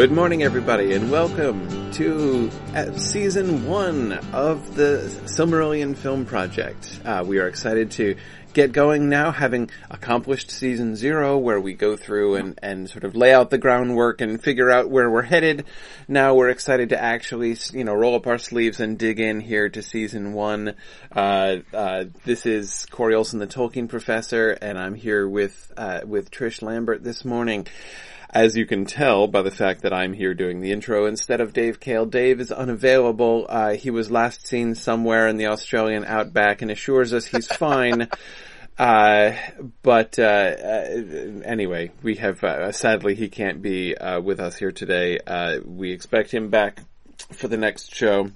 Good morning, everybody, and welcome to uh, season one of the Silmarillion Film Project. Uh, we are excited to get going now, having accomplished season zero, where we go through and, and sort of lay out the groundwork and figure out where we're headed. Now we're excited to actually, you know, roll up our sleeves and dig in here to season one. Uh, uh, this is Corey Olsen, the Tolkien professor, and I'm here with, uh, with Trish Lambert this morning. As you can tell by the fact that I'm here doing the intro instead of Dave Kale, Dave is unavailable. Uh, he was last seen somewhere in the Australian outback and assures us he's fine. Uh, but uh, uh, anyway, we have uh, sadly he can't be uh, with us here today. Uh, we expect him back for the next show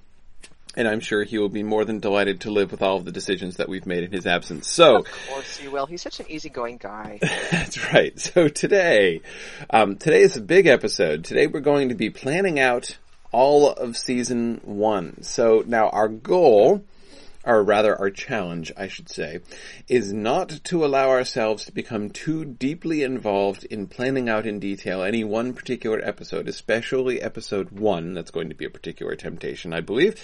and I'm sure he will be more than delighted to live with all of the decisions that we've made in his absence. So, of course he will. He's such an easygoing guy. that's right. So today, um, today is a big episode. Today we're going to be planning out all of season one. So now our goal or rather our challenge, I should say, is not to allow ourselves to become too deeply involved in planning out in detail any one particular episode, especially episode one. That's going to be a particular temptation, I believe.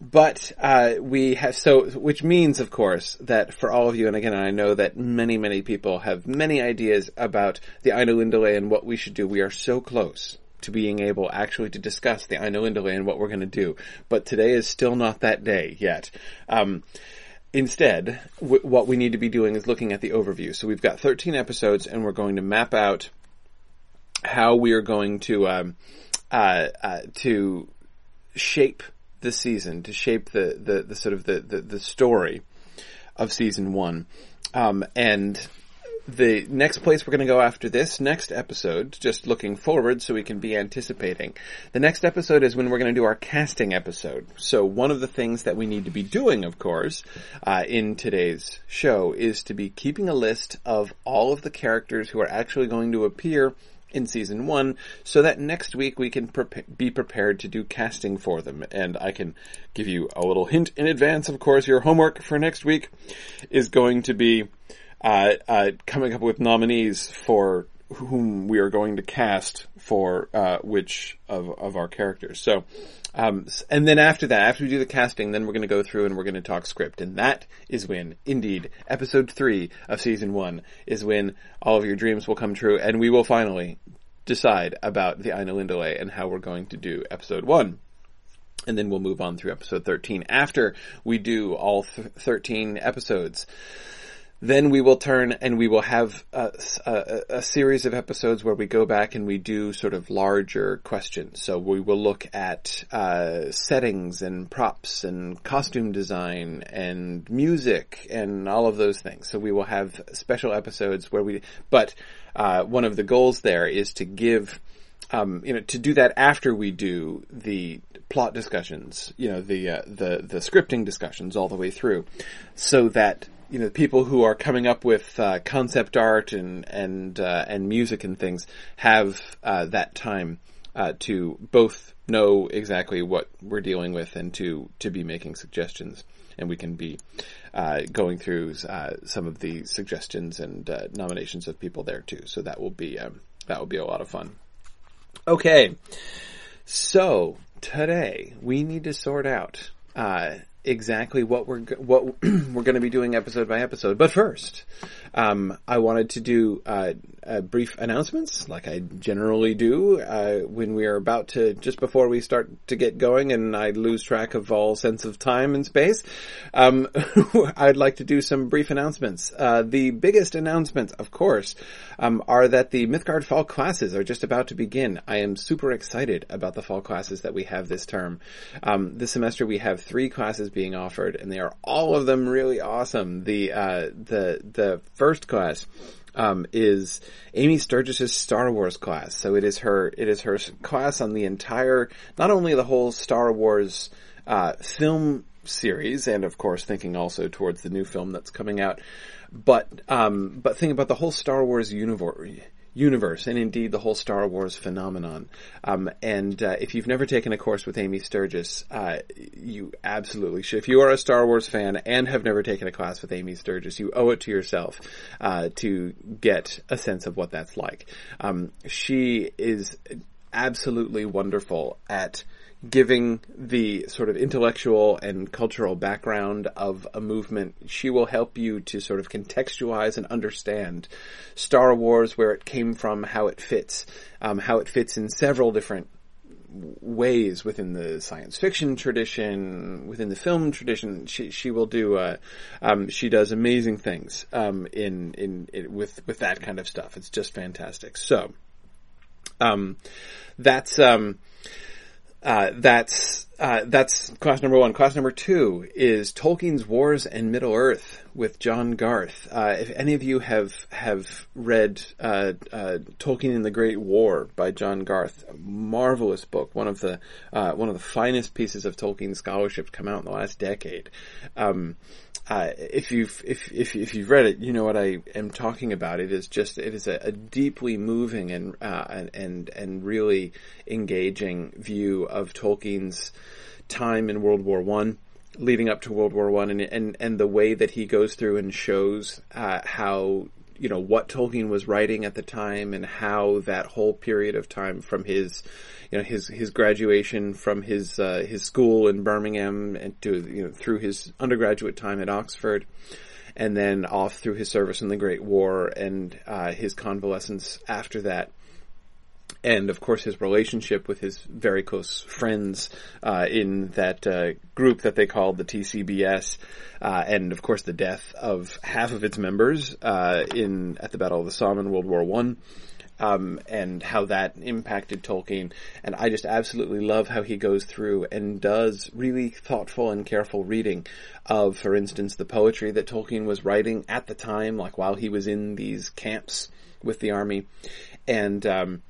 But uh, we have so, which means, of course, that for all of you, and again, I know that many, many people have many ideas about the Ainulindale and what we should do. We are so close to being able actually to discuss the Ainulindale and what we're going to do. But today is still not that day yet. Um, instead, w- what we need to be doing is looking at the overview. So we've got 13 episodes and we're going to map out how we are going to, um, uh, uh, to shape the season, to shape the, the, the sort of the, the, the story of season one. Um, and the next place we're going to go after this next episode, just looking forward so we can be anticipating. The next episode is when we're going to do our casting episode. So one of the things that we need to be doing, of course, uh, in today's show is to be keeping a list of all of the characters who are actually going to appear in season one so that next week we can pre- be prepared to do casting for them. And I can give you a little hint in advance. Of course, your homework for next week is going to be uh, uh, coming up with nominees for whom we are going to cast for uh, which of, of our characters. So, um, and then after that, after we do the casting, then we're going to go through and we're going to talk script, and that is when, indeed, episode three of season one is when all of your dreams will come true, and we will finally decide about the Ainulindale and how we're going to do episode one. And then we'll move on through episode 13 after we do all th- 13 episodes then we will turn and we will have a, a, a, series of episodes where we go back and we do sort of larger questions. So we will look at uh, settings and props and costume design and music and all of those things. So we will have special episodes where we. But uh, one of the goals there is to give. Um, you know, to do that after we do the plot discussions, you know, the uh, the the scripting discussions all the way through, so that you know people who are coming up with uh, concept art and and uh, and music and things have uh, that time uh, to both know exactly what we're dealing with and to to be making suggestions. And we can be uh, going through uh, some of the suggestions and nominations of people there too. So that will be um, that will be a lot of fun. Okay. So today we need to sort out exactly what we're what we're going to be doing episode by episode. But first, um, I wanted to do uh, uh, brief announcements, like I generally do uh, when we are about to just before we start to get going, and I lose track of all sense of time and space. Um, I'd like to do some brief announcements. Uh, the biggest announcements, of course, um, are that the Mythgard Fall classes are just about to begin. I am super excited about the fall classes that we have this term. Um, this semester we have three classes being offered, and they are all of them really awesome. The uh, the the first class um, is Amy Sturgis's Star Wars class. So it is her it is her class on the entire, not only the whole Star Wars uh, film series, and of course thinking also towards the new film that's coming out, but um, but think about the whole Star Wars universe universe and indeed the whole Star Wars phenomenon. Um, and uh, if you've never taken a course with Amy Sturgis, uh, you absolutely should. If you are a Star Wars fan and have never taken a class with Amy Sturgis, you owe it to yourself uh, to get a sense of what that's like. Um, she is absolutely wonderful at giving the sort of intellectual and cultural background of a movement. She will help you to sort of contextualize and understand Star Wars, where it came from, how it fits, um, how it fits in several different ways within the science fiction tradition, within the film tradition. She she will do. Uh, um, she does amazing things um, in, in, in with with that kind of stuff. It's just fantastic. So, um, that's um, uh, that's uh, that's class number one. Class number two is Tolkien's Wars and Middle Earth with John Garth. Uh, if any of you have have read uh, uh, Tolkien and the Great War by John Garth, marvelous book, one of the uh, one of the finest pieces of Tolkien scholarship to come out in the last decade. Um, uh, if you've if, if if you've read it, you know what I am talking about. It is just it is a, a deeply moving and and and really engaging view of Tolkien's time in World War One, leading up to World War One, and and and the way that he goes through and shows uh, how you know what Tolkien was writing at the time and how that whole period of time from his you know his his graduation from his uh, his school in Birmingham and to you know through his undergraduate time at Oxford and then off through his service in the Great War and uh, his convalescence after that and of course his relationship with his very close friends uh, in that uh, group that they called the TCBS, uh, and of course the death of half of its members uh, in at the Battle of the Somme in World War One. Um, and how that impacted Tolkien, and I just absolutely love how he goes through and does really thoughtful and careful reading of, for instance, the poetry that Tolkien was writing at the time, like while he was in these camps with the army, and um,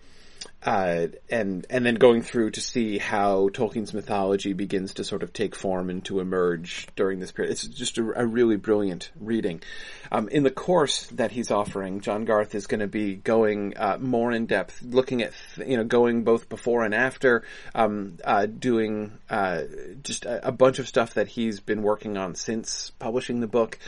uh, and and then going through to see how Tolkien's mythology begins to sort of take form and to emerge during this period. It's just a, a really brilliant reading. Um, in the course that he's offering, John Garth is going to be going uh, more in depth, looking at you know going both before and after, um, uh, doing uh, just a, a, bunch of stuff that he's been working on since publishing the book.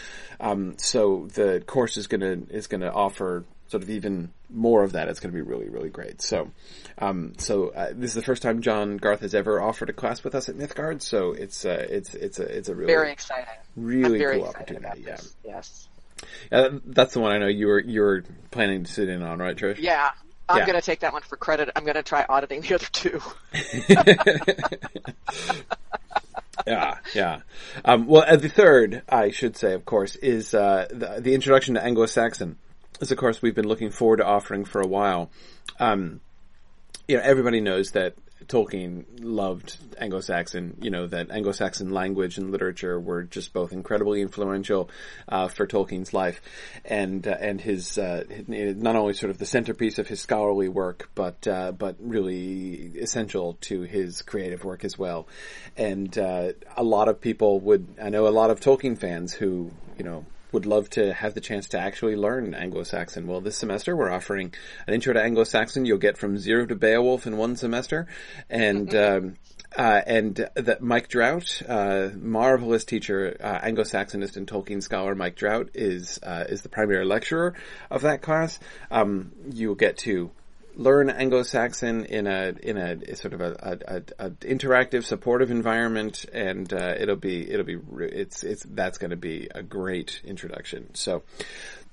Um, so the course is going to is going to offer sort of even more of that. It's going to be really, really great. So, um, so uh, this is the first time John Garth has ever offered a class with us at Mythgard. So it's uh, it's it's a it's a really very exciting, really very cool opportunity. Yeah. Yes. Yeah, that's the one I know you were you were planning to sit in on, right, Trish? Yeah. I'm Yeah. going to take that one for credit. I'm going to try auditing the other two. yeah, yeah. Um, well, uh, the third, I should say, of course, is uh, the, the introduction to Anglo-Saxon. Is of course we've been looking forward to offering for a while. Um, you know, everybody knows that Tolkien loved Anglo-Saxon. You know that Anglo-Saxon language and literature were just both incredibly influential uh, for Tolkien's life, and uh, and his uh, not only sort of the centerpiece of his scholarly work, but uh, but really essential to his creative work as well. And uh, a lot of people would, I know, a lot of Tolkien fans who you know would love to have the chance to actually learn Anglo-Saxon. Well, this semester we're offering an intro to Anglo-Saxon you'll get from zero to Beowulf in one semester, and um, uh, and that Mike Drout, uh, marvelous teacher, uh, Anglo-Saxonist and Tolkien scholar Mike Drout is uh, is the primary lecturer of that class. Um, you'll get to learn Anglo-Saxon in a in a sort of a, a, a, a interactive, supportive environment, and uh, it'll be it'll be it's it's that's going to be a great introduction. So.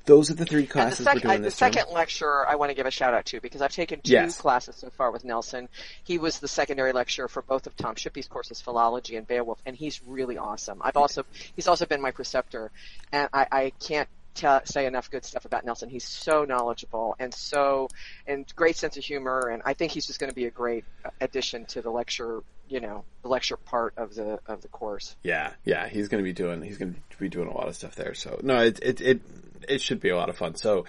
Those are the three And the, classes sec- we're doing I, the this term. second lecturer I want to give a shout out to because I've taken two Yes. classes so far with Nelson. He was the secondary lecturer for both of Tom Shippey's courses, Philology and Beowulf, and he's really awesome. I've also he's also been my preceptor, and I, I can't tell, say enough good stuff about Nelson. He's so knowledgeable and so and great sense of humor, and I think he's just going to be a great addition to the lecture. You know, the lecture part of the of the course. Yeah, yeah, he's going to be doing he's going to be doing a lot of stuff there. So no, it it it it should be a lot of fun. So.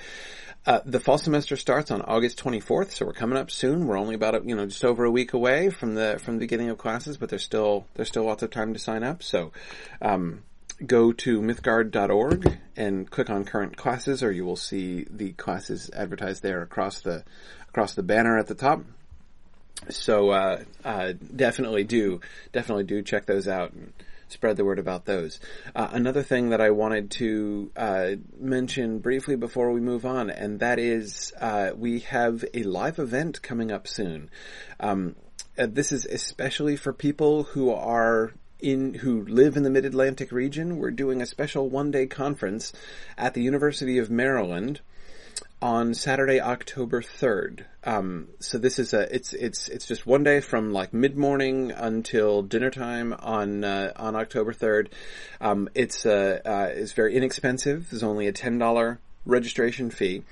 Uh, the fall semester starts on August 24th, so we're coming up soon. We're only about, you know, just over a week away from the, from the beginning of classes, but there's still, there's still lots of time to sign up. So, um, go to mythgard.org and click on current classes or you will see the classes advertised there across the, across the banner at the top. So, uh, uh, definitely do, definitely do check those out and spread the word about those. Uh, another thing that I wanted to uh, mention briefly before we move on, and that is uh, we have a live event coming up soon. Um, uh, this is especially for people who are in who live in the Mid Atlantic region. We're doing a special one day conference at the University of Maryland on Saturday, October third. Um, so this is a it's it's it's just one day from like mid morning until dinner time on uh, on October third. Um, it's uh, uh, it's very inexpensive. There's only a ten dollar registration fee.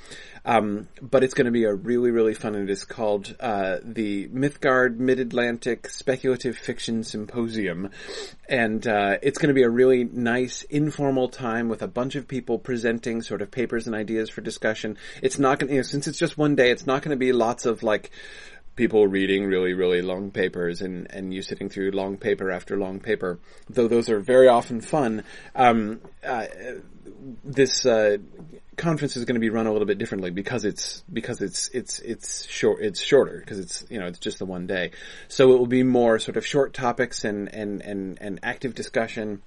Um, but it's going to be a really, really fun. It is called uh, the Mythgard Mid Atlantic Speculative Fiction Symposium, and uh, it's going to be a really nice, informal time with a bunch of people presenting sort of papers and ideas for discussion. It's not going to, you know, since it's just one day, it's not going to be lots of like people reading really, really long papers and, and you sitting through long paper after long paper, though those are very often fun. Um, uh, this uh, conference is going to be run a little bit differently because it's because it's it's it's short it's shorter because it's you know it's just the one day. So it will be more sort of short topics and and and, and active discussion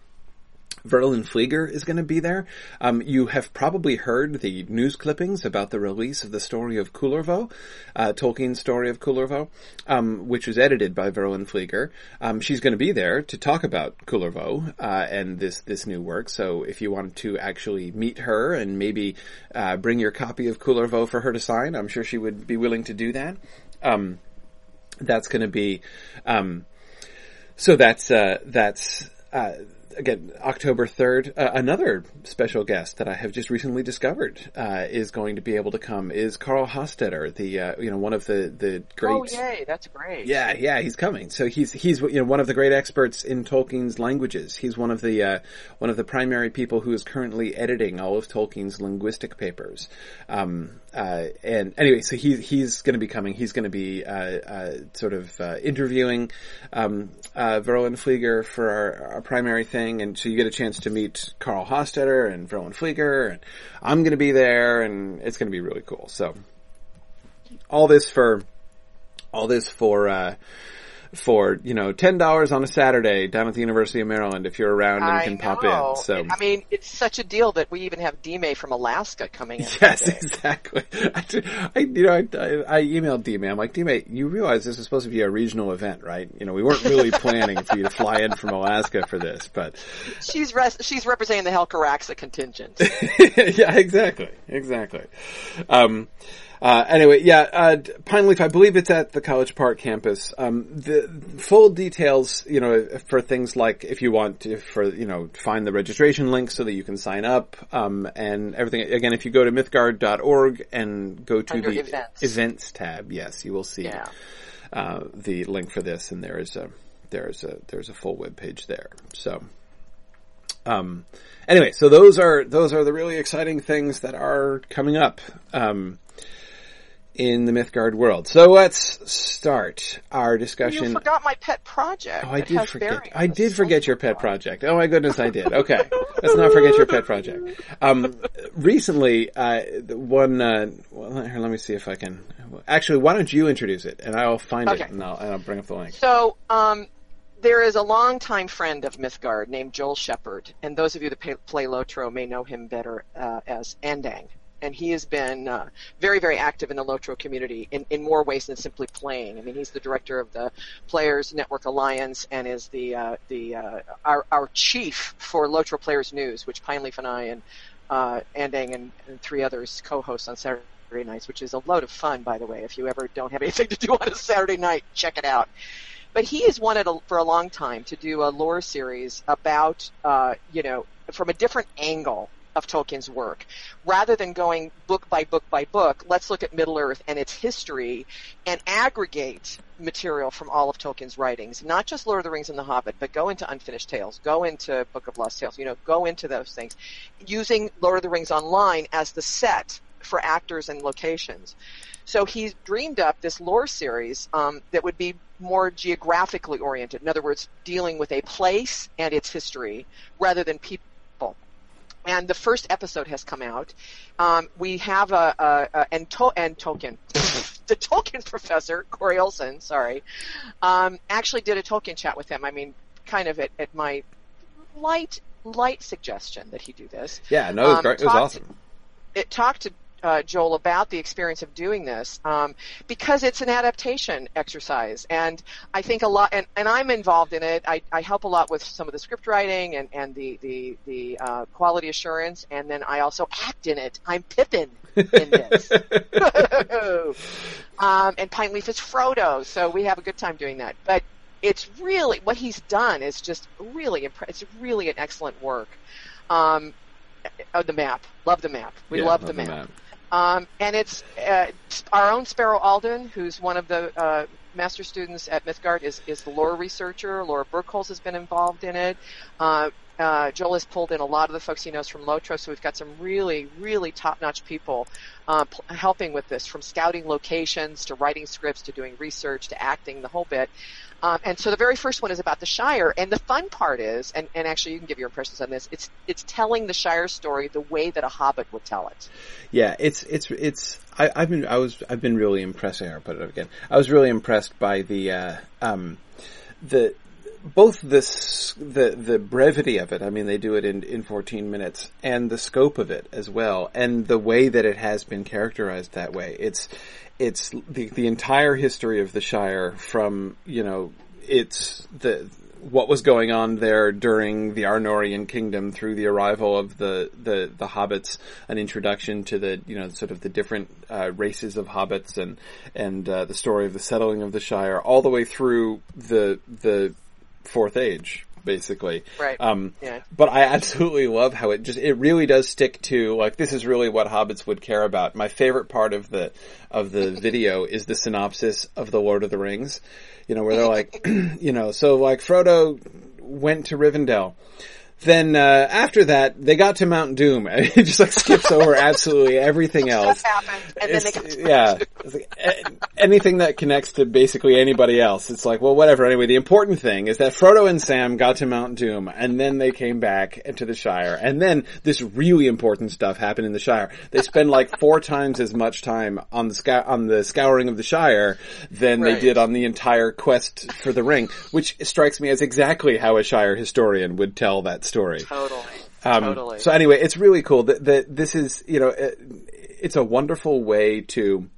Verlyn Flieger is going to be there. Um, you have probably heard the news clippings about the release of the story of Kullervo, uh, Tolkien's story of Kullervo, um, which was edited by Verlyn Flieger. Um, she's going to be there to talk about Kullervo uh, and this this new work. So if you want to actually meet her and maybe uh, bring your copy of Kullervo for her to sign, I'm sure she would be willing to do that. Um, that's going to be. Um, so that's uh, that's uh, again, October 3rd, uh, another special guest that I have just recently discovered, uh, is going to be able to come is Carl Hostetter, the, uh, you know, one of the, the great. Oh, yay, that's great. Yeah, yeah, he's coming. So he's, he's, you know, one of the great experts in Tolkien's languages. He's one of the, uh, one of the primary people who is currently editing all of Tolkien's linguistic papers. Um, uh, and anyway, so he, he's going to be coming. He's going to be, uh, sort of, interviewing, um, Verlyn Flieger for our, our primary thing and so you get a chance to meet Carl Hostetter and Verlyn Flieger, and I'm going to be there, and it's going to be really cool. So, all this for, all this for, uh, for you know ten dollars on a Saturday down at the University of Maryland if you're around and can pop in. So I mean, it's such a deal that we even have Dime from Alaska coming in. Yes, exactly. I, I, you know, I, I, emailed Dime. I'm like, Dime, you realize this is supposed to be a regional event, right? You know, we weren't really planning for you to fly in from Alaska for this, but she's res- she's representing the Helcaraxë contingent. yeah, exactly, exactly. Um, uh, anyway, yeah, uh, Pineleaf, I believe it's at the College Park campus. Um, the full details, you know, for things like if you want to, for, you know, find the registration link so that you can sign up, um, and everything. Again, if you go to mythgard.org and go to Under the events. events. tab, yes, you will see, yeah. uh, the link for this, and there is a, there's a, there's a full web page there. So, um, anyway, so those are, those are the really exciting things that are coming up. Um, in the Mythgard world. So let's start our discussion. You forgot my pet project. Oh, I did forget. I did forget your pet project. Oh my goodness, I did. Okay, let's not forget your pet project. Um, recently, uh, one. Uh, well, here, let me see if I can. Actually, why don't you introduce it, and I'll find okay. it, and I'll, and I'll bring up the link. So, um, there is a longtime friend of Mythgard named Joel Shepard, and those of you that play, play Lotro may know him better uh, as Andang and he has been uh, very, very active in the Lotro community in, in more ways than simply playing. I mean, he's the director of the Players Network Alliance and is the uh, the uh, our our chief for Lotro Players News, which Pineleaf and I and uh, Andang and, and three others co-host on Saturday nights, which is a load of fun, by the way. If you ever don't have anything to do on a Saturday night, check it out. But he has wanted a, for a long time to do a lore series about, uh, you know, from a different angle of Tolkien's work. Rather than going book by book by book, let's look at Middle Earth and its history and aggregate material from all of Tolkien's writings, not just Lord of the Rings and The Hobbit, but go into Unfinished Tales, go into Book of Lost Tales, you know, go into those things, using Lord of the Rings Online as the set for actors and locations. So he dreamed up this lore series um, that would be more geographically oriented. In other words, dealing with a place and its history rather than people and the first episode has come out. Um, we have a, a, a and, to, and Tolkien, the Tolkien professor Corey Olsen, sorry, um, actually did a Tolkien chat with him. I mean, kind of at, at my light, light suggestion that he do this. Yeah, no, it was, Um, great. It was talked- awesome. It talked to uh, Joel about the experience of doing this um, because it's an adaptation exercise, and I think a lot. And, and I'm involved in it. I, I help a lot with some of the script writing and and the the the uh, quality assurance, and then I also act in it. I'm Pippin in this. um, and Pine Leaf is Frodo, so we have a good time doing that. But it's really what he's done is just really impre- It's really an excellent work. Um, oh, the map, love the map. We Yeah, love the map. Um, and it's uh, our own Sparrow Alden, who's one of the uh, master students at Mythgard, is, is the lore researcher. Laura Burkholz has been involved in it. Uh, uh, Joel has pulled in a lot of the folks he knows from Lotro, so we've got some really, really top-notch people uh, pl- helping with this, from scouting locations to writing scripts to doing research to acting, the whole bit. Um, and so the very first one is about the Shire, and the fun part is, and, and actually you can give your impressions on this. It's it's telling the Shire story the way that a Hobbit would tell it. Yeah, it's it's it's. I, I've been I was I've been really impressed. Here, I'll put it up again. I was really impressed by the uh, um, the both this the the brevity of it. I mean, they do it in in 14 minutes, and the scope of it as well, and the way that it has been characterized that way. It's it's the the entire history of the Shire from you know it's the what was going on there during the Arnorian kingdom through the arrival of the, the, the hobbits, an introduction to the, you know, sort of the different, uh, races of hobbits and, and, uh, the story of the settling of the Shire all the way through the, the fourth age, basically. Right. Um, Yeah. but I absolutely love how it just, it really does stick to, like, this is really what hobbits would care about. My favorite part of the, of the video is the synopsis of the Lord of the Rings. You know, where they're like, you know, so like Frodo went to Rivendell. Then uh, after that, they got to Mount Doom, it just like skips over absolutely everything else. Happened, and then they got It's- to yeah, like, anything that connects to basically anybody else, it's like, well, whatever. Anyway, the important thing is that Frodo and Sam got to Mount Doom, and then they came back into the Shire, and then this really important stuff happened in the Shire. They spend like four times as much time on the on the scouring of the Shire than they did on the entire quest for the ring, which strikes me as exactly how a Shire historian would tell that story. Totally. Um, totally. So anyway, it's really cool that, that this is, you know, it, it's a wonderful way to,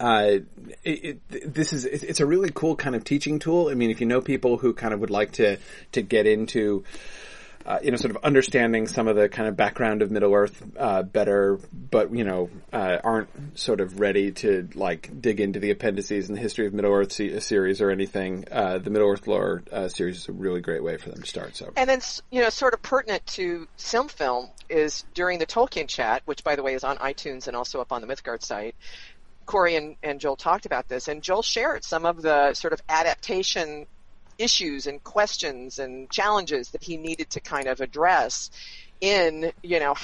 uh, it, it, this is, it's a really cool kind of teaching tool. I mean, if you know people who kind of would like to, to get into, uh, you know, sort of understanding some of the kind of background of Middle Earth uh, better, but you know, uh, aren't sort of ready to like dig into the appendices and the history of Middle Earth se- series or anything. Uh, the Middle Earth lore uh, series is a really great way for them to start. So and then, you know, sort of pertinent to Silm Film is during the Tolkien chat, which by the way is on iTunes and also up on the Mythgard site. Corey and, and Joel talked about this, and Joel shared some of the sort of adaptation issues and questions and challenges that he needed to kind of address in, you know,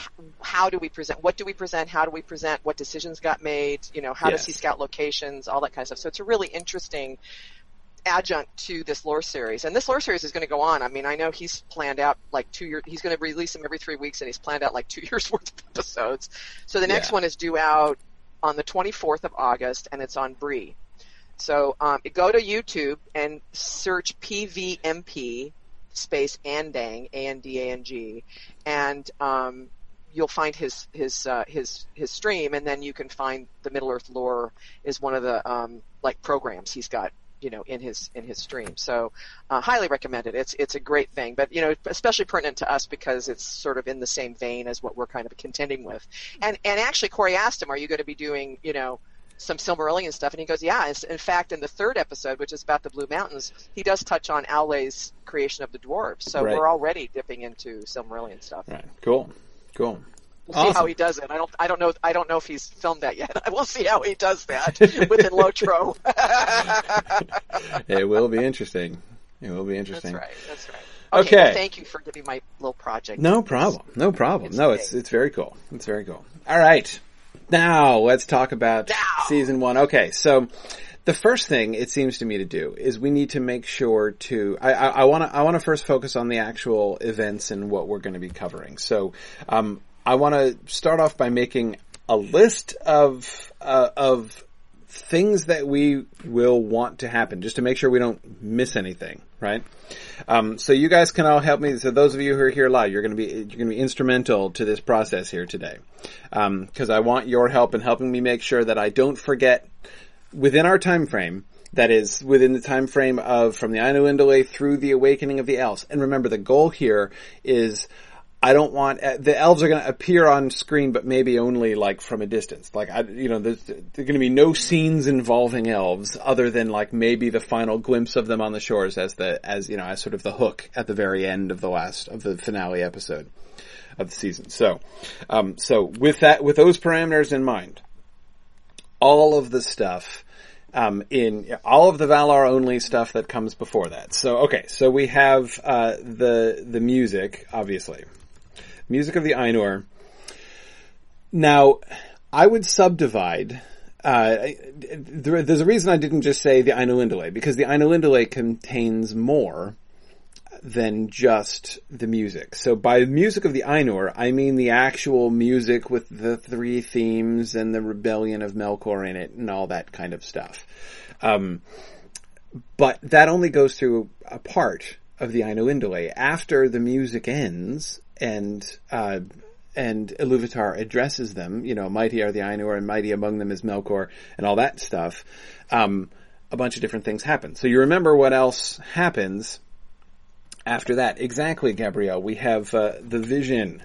how do we present, what do we present, how do we present, what decisions got made, you know, how does he scout locations, all that kind of stuff. So it's a really interesting adjunct to this lore series. And this lore series is going to go on. I mean, I know he's planned out like two years, he's going to release them every three weeks and he's planned out like two years worth of episodes. So the next Yeah. one is due out on the 24th of August and it's on Bree. So um, go to YouTube and search PVMP space Andang A N D A N G, and um, you'll find his his uh, his his stream, and then you can find the Middle Earth lore is one of the um, like programs he's got you know in his in his stream. So uh, highly recommended. It's it's a great thing, but you know especially pertinent to us because it's sort of in the same vein as what we're kind of contending with. And and actually, Corey asked him, "Are you going to be doing you know?" Some Silmarillion stuff, and he goes, "Yeah." In fact, in the third episode, which is about the Blue Mountains, he does touch on Aule's creation of the dwarves. So Right. we're already dipping into Silmarillion stuff. right, cool, cool. We'll see how he does it. I don't. I don't know. I don't know if he's filmed that yet. I will see how he does that within Lotro. It will be interesting. It will be interesting. That's right. That's right. Okay. well, thank you for giving my little project. No problem. No problem. It's no, it's it's very cool. It's very cool. All right. Now let's talk about Now. season one. Okay, so the first thing it seems to me to do is we need to make sure to. I want to. I want to first focus on the actual events and what we're going to be covering. So, um, I want to start off by making a list of uh, of things that we will want to happen, just to make sure we don't miss anything, right? Um, so you guys can all help me. So those of you who are here live, you're going to be you're going to be instrumental to this process here today, because I want your help in helping me make sure that I don't forget within our time frame. That is within the time frame of from the Ainulindale through the awakening of the elves. And remember, the goal here is I don't want uh, the elves are going to appear on screen, but maybe only like from a distance. Like I, you know, there's, there's going to be no scenes involving elves other than like maybe the final glimpse of them on the shores as the as you know as sort of the hook at the very end of the last of the finale episode of the season. So, um, so with that with those parameters in mind, all of the stuff um, in all of the Valar only stuff that comes before that. So okay, so we have uh, the the music, obviously, music of the Ainur. Now, I would subdivide. Uh, there's a reason I didn't just say the Ainulindale because the Ainulindale contains more than just the music. So by music of the Ainur, I mean the actual music with the three themes and the rebellion of Melkor in it and all that kind of stuff. Um, but that only goes through a part of the Ainulindale. After the music ends and, uh, and Iluvatar addresses them, you know, mighty are the Ainur and mighty among them is Melkor and all that stuff, um, a bunch of different things happen. So you remember what else happens after that. Exactly, Gabrielle. We have uh, the vision,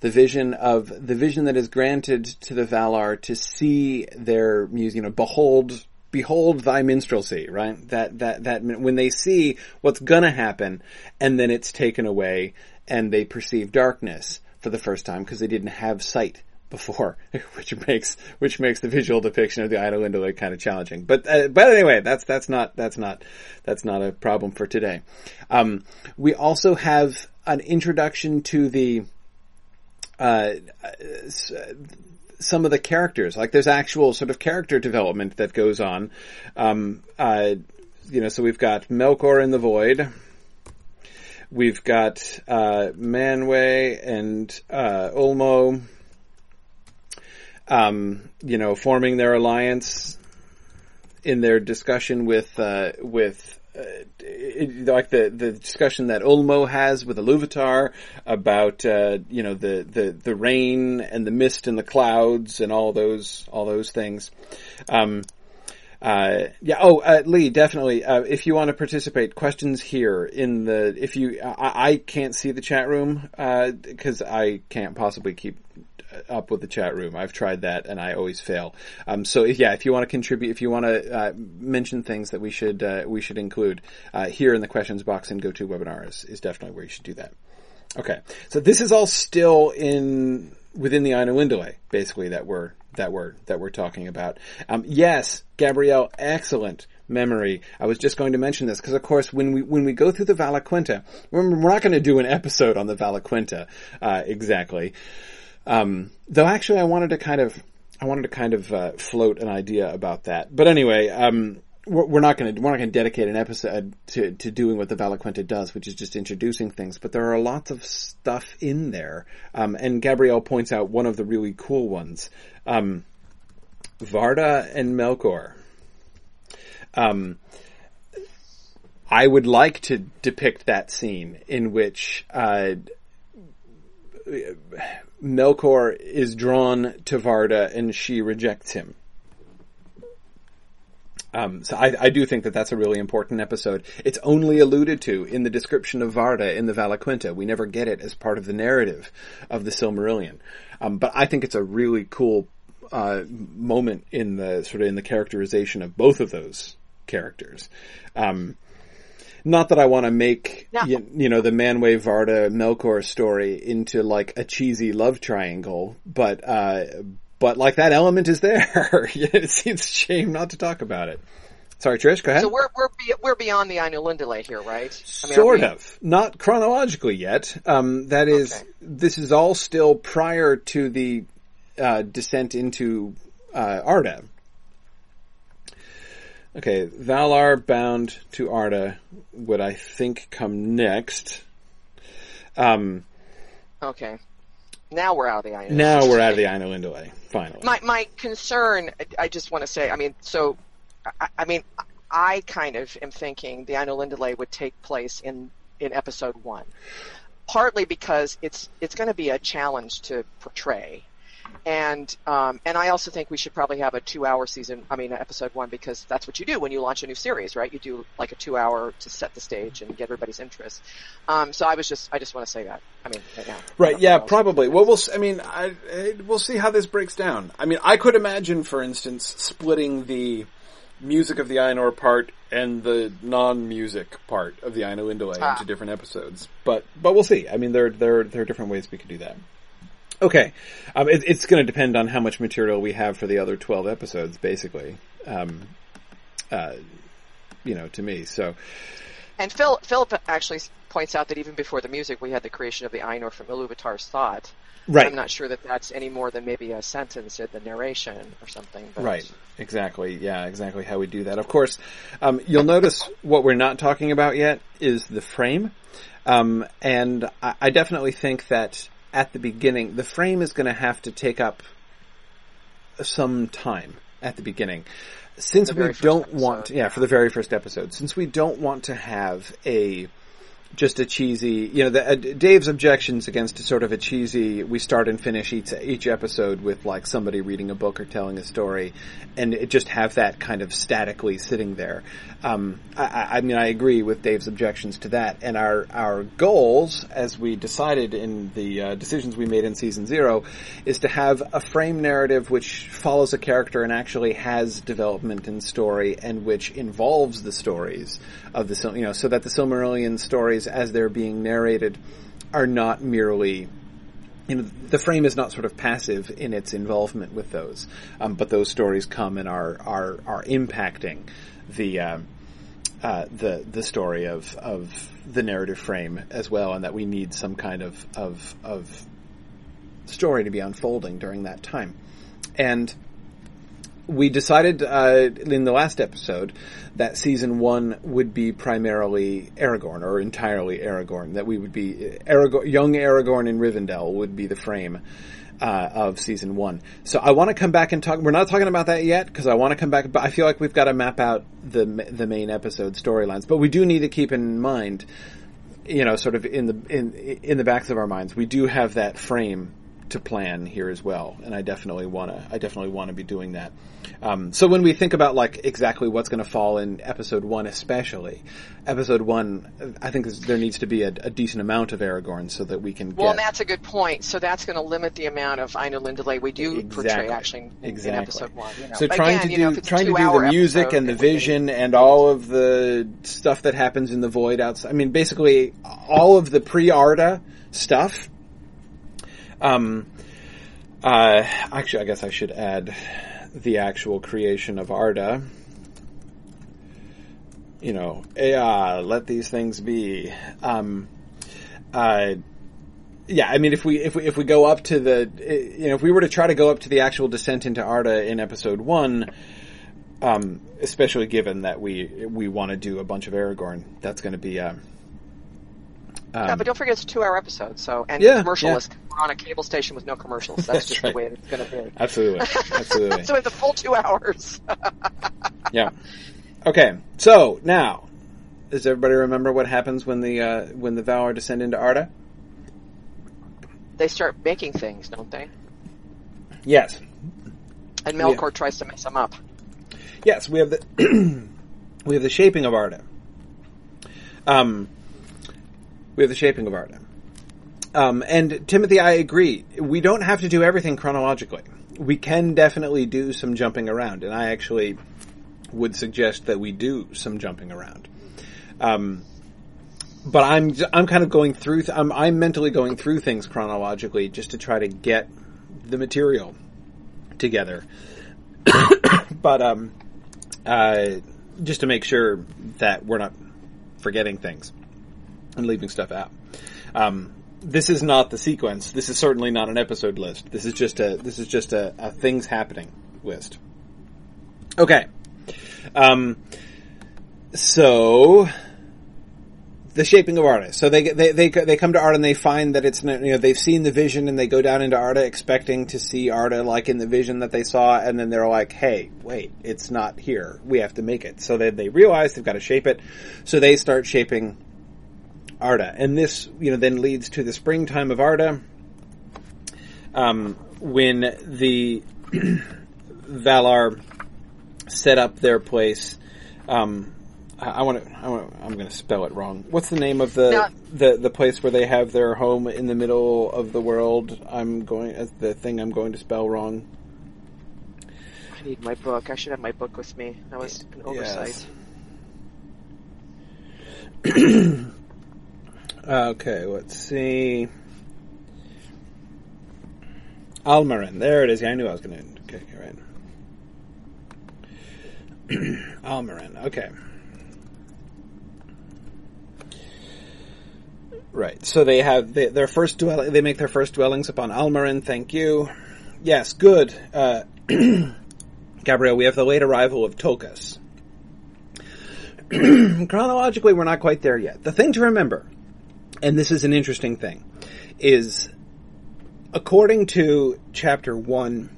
the vision of the vision that is granted to the Valar to see their music. You know, behold, behold thy minstrelsy. Right. That that that when they see what's gonna happen, and then it's taken away, and they perceive darkness for the first time because they didn't have sight before, which makes which makes the visual depiction of the Ainulindale kind of challenging. But uh, but anyway, that's that's not that's not that's not a problem for today. Um, we also have an introduction to the uh, some of the characters. Like there's actual sort of character development that goes on. Um, uh, you know, so we've got Melkor in the Void. We've got uh, Manwë and uh, Ulmo um, you know, forming their alliance in their discussion with uh, with uh, like the the discussion that Ulmo has with Iluvatar about uh, you know the, the the rain and the mist and the clouds and all those all those things. Um, uh, yeah. Oh, uh, Lee, definitely. Uh, if you want to participate, questions here in the. If you, I, I can't see the chat room because I can't possibly keep up with the chat room. I've tried that and I always fail. Um, so yeah, if you want to contribute, if you want to uh, mention things that we should uh, we should include uh, here in the questions box in GoToWebinar is, is definitely where you should do that. Okay, so this is all still in within the Ainulindale, basically that we're that we're that we're talking about. Um, yes, Gabrielle, excellent memory. I was just going to mention this because, of course, when we when we go through the Valaquenta, remember we're not going to do an episode on the Valaquenta uh, exactly. Um, though actually I wanted to kind of, I wanted to kind of, uh, float an idea about that. But anyway, um, we're, not going to, we're not going to dedicate an episode to, to doing what the Valaquenta does, which is just introducing things, but there are lots of stuff in there. Um, and Gabrielle points out one of the really cool ones. Um, Varda and Melkor. Um, I would like to depict that scene in which, uh, Melkor is drawn to Varda and she rejects him. Um, so I, I, do think that that's a really important episode. It's only alluded to in the description of Varda in the Valaquenta. We never get it as part of the narrative of the Silmarillion. Um, but I think it's a really cool uh, moment in the sort of in the characterization of both of those characters. Um, not that I want to make no. you, you, know the Manwë Varda Melkor story into like a cheesy love triangle, but uh, but like that element is there. it seems a shame not to talk about it. Sorry, Trish, go ahead. So we're we're be, we're beyond the Ainulindale here, right? I mean, sort we... of, not chronologically yet. Um, that is, okay. this is all still prior to the uh, descent into uh, Arda. Okay, Valar bound to Arda would I think come next. Um, okay. Now we're out of the Ino. Now we're out of the Ainulindale, finally. My my concern, I just want to say, I mean, so, I, I mean, I kind of am thinking the Ainulindale would take place in in episode one, partly because it's it's going to be a challenge to portray, and um, and I also think we should probably have a two hour season. I mean, episode one because that's what you do when you launch a new series, right? You do like a two hour to set the stage and get everybody's interest. Um, so I was just I just want to say that. I mean, right? Yeah, probably. Well, we'll. I mean, I, we'll see how this breaks down. I mean, I could imagine, for instance, splitting the music of the Ainur part and the non-music part of the Ainulindale ah. into different episodes. But but we'll see. I mean, there there there are different ways we could do that. Okay, um, it, it's going to depend on how much material we have for the other twelve episodes, basically. Um, uh, you know, to me, so. And Phil, Philip actually points out that even before the music, we had the creation of the Ainur from Iluvatar's thought. Right. I'm not sure that that's any more than maybe a sentence in the narration or something. But. Right. Exactly. Yeah. Exactly how we do that. Of course, um, you'll notice what we're not talking about yet is the frame, um, and I, I definitely think that at the beginning, the frame is going to have to take up some time at the beginning. Since we don't episode. want, yeah, for the very first episode, since we don't want to have a just a cheesy, you know, the, uh, Dave's objections against a sort of a cheesy, we start and finish each, each episode with like somebody reading a book or telling a story and it just have that kind of statically sitting there. Um, I, I, mean, I agree with Dave's objections to that and our, our goals, as we decided in the uh, decisions we made in season zero, is to have a frame narrative which follows a character and actually has development and story and which involves the stories of the, you know, so that the Silmarillion stories as they're being narrated are not merely you know, the frame is not sort of passive in its involvement with those, um, but those stories come and are are are impacting the uh, uh, the the story of of the narrative frame as well, and that we need some kind of of of story to be unfolding during that time, and we decided uh, in the last episode that season one would be primarily Aragorn or entirely Aragorn. That we would be Aragorn, young Aragorn in Rivendell would be the frame uh, of season one. So I want to come back and talk. We're not talking about that yet because I want to come back, but I feel like we've got to map out the the main episode storylines. But we do need to keep in mind, you know, sort of in the in in the backs of our minds, we do have that frame to plan here as well, and I definitely want to. I definitely want to be doing that. Um, so when we think about like exactly what's going to fall in episode one, especially episode one, I think there needs to be a, a decent amount of Aragorn so that we can. Well, and that's a good point. So that's going to limit the amount of Ainulindale we do exactly. portray actually in, exactly. in episode one. You know. So trying Again, to do you know, trying to do the music episode, and the vision and all of the stuff that happens in the void outside. I mean, basically all of the pre-Arda stuff um, uh, actually, I guess I should add the actual creation of Arda. You know, let these things be. Um, uh, yeah, I mean, if we if we if we go up to the, you know, if we were to try to go up to the actual descent into Arda in episode one, um, especially given that we we want to do a bunch of Aragorn, that's going to be. Uh, um, yeah, but don't forget it's a two-hour episode, so and yeah, commercialless. Yeah. We're on a cable station with no commercials. That's, That's just right. the way it's going to be. Absolutely, absolutely. so it's a full two hours. yeah. Okay, so now, does everybody remember what happens when the uh, when the Valar descend into Arda? They start making things, don't they? Yes. And Melkor yeah. tries to mess them up. Yes, we have the we have the shaping of Arda. Um, we have the shaping of Arda. Um, and Timothy, I agree. We don't have to do everything chronologically. We can definitely do some jumping around, and I actually would suggest that we do some jumping around. Um, but I'm I'm kind of going through. Th- I'm I'm mentally going through things chronologically just to try to get the material together. but um, uh, just to make sure that we're not forgetting things and leaving stuff out. Um, this is not the sequence. This is certainly not an episode list. This is just a this is just a, a things happening list. Okay. Um, so the shaping of Arda. So they they they they come to Arda and they find that it's you know they've seen the vision and they go down into Arda expecting to see Arda like in the vision that they saw and then they're like, hey, wait, it's not here. We have to make it. So they they realize they've got to shape it. So they start shaping Arda, and this you know then leads to the springtime of Arda, um, when the Valar set up their place. Um, I want to. I want. I'm going to spell it wrong. What's the name of the No. the the place where they have their home in the middle of the world? I'm going as the thing I'm going to spell wrong. I need my book. I should have my book with me. That was an oversight. Okay, let's see. Almaren. There it is. Yeah, I knew I was going to. Okay, right. Almaren. Okay. Right. So they have they, their first dwell. They make their first dwellings upon Almaren. Thank you. Yes, good. Uh, Gabriel, we have the late arrival of Tulkas. Chronologically, we're not quite there yet. The thing to remember and this is an interesting thing, is according to chapter one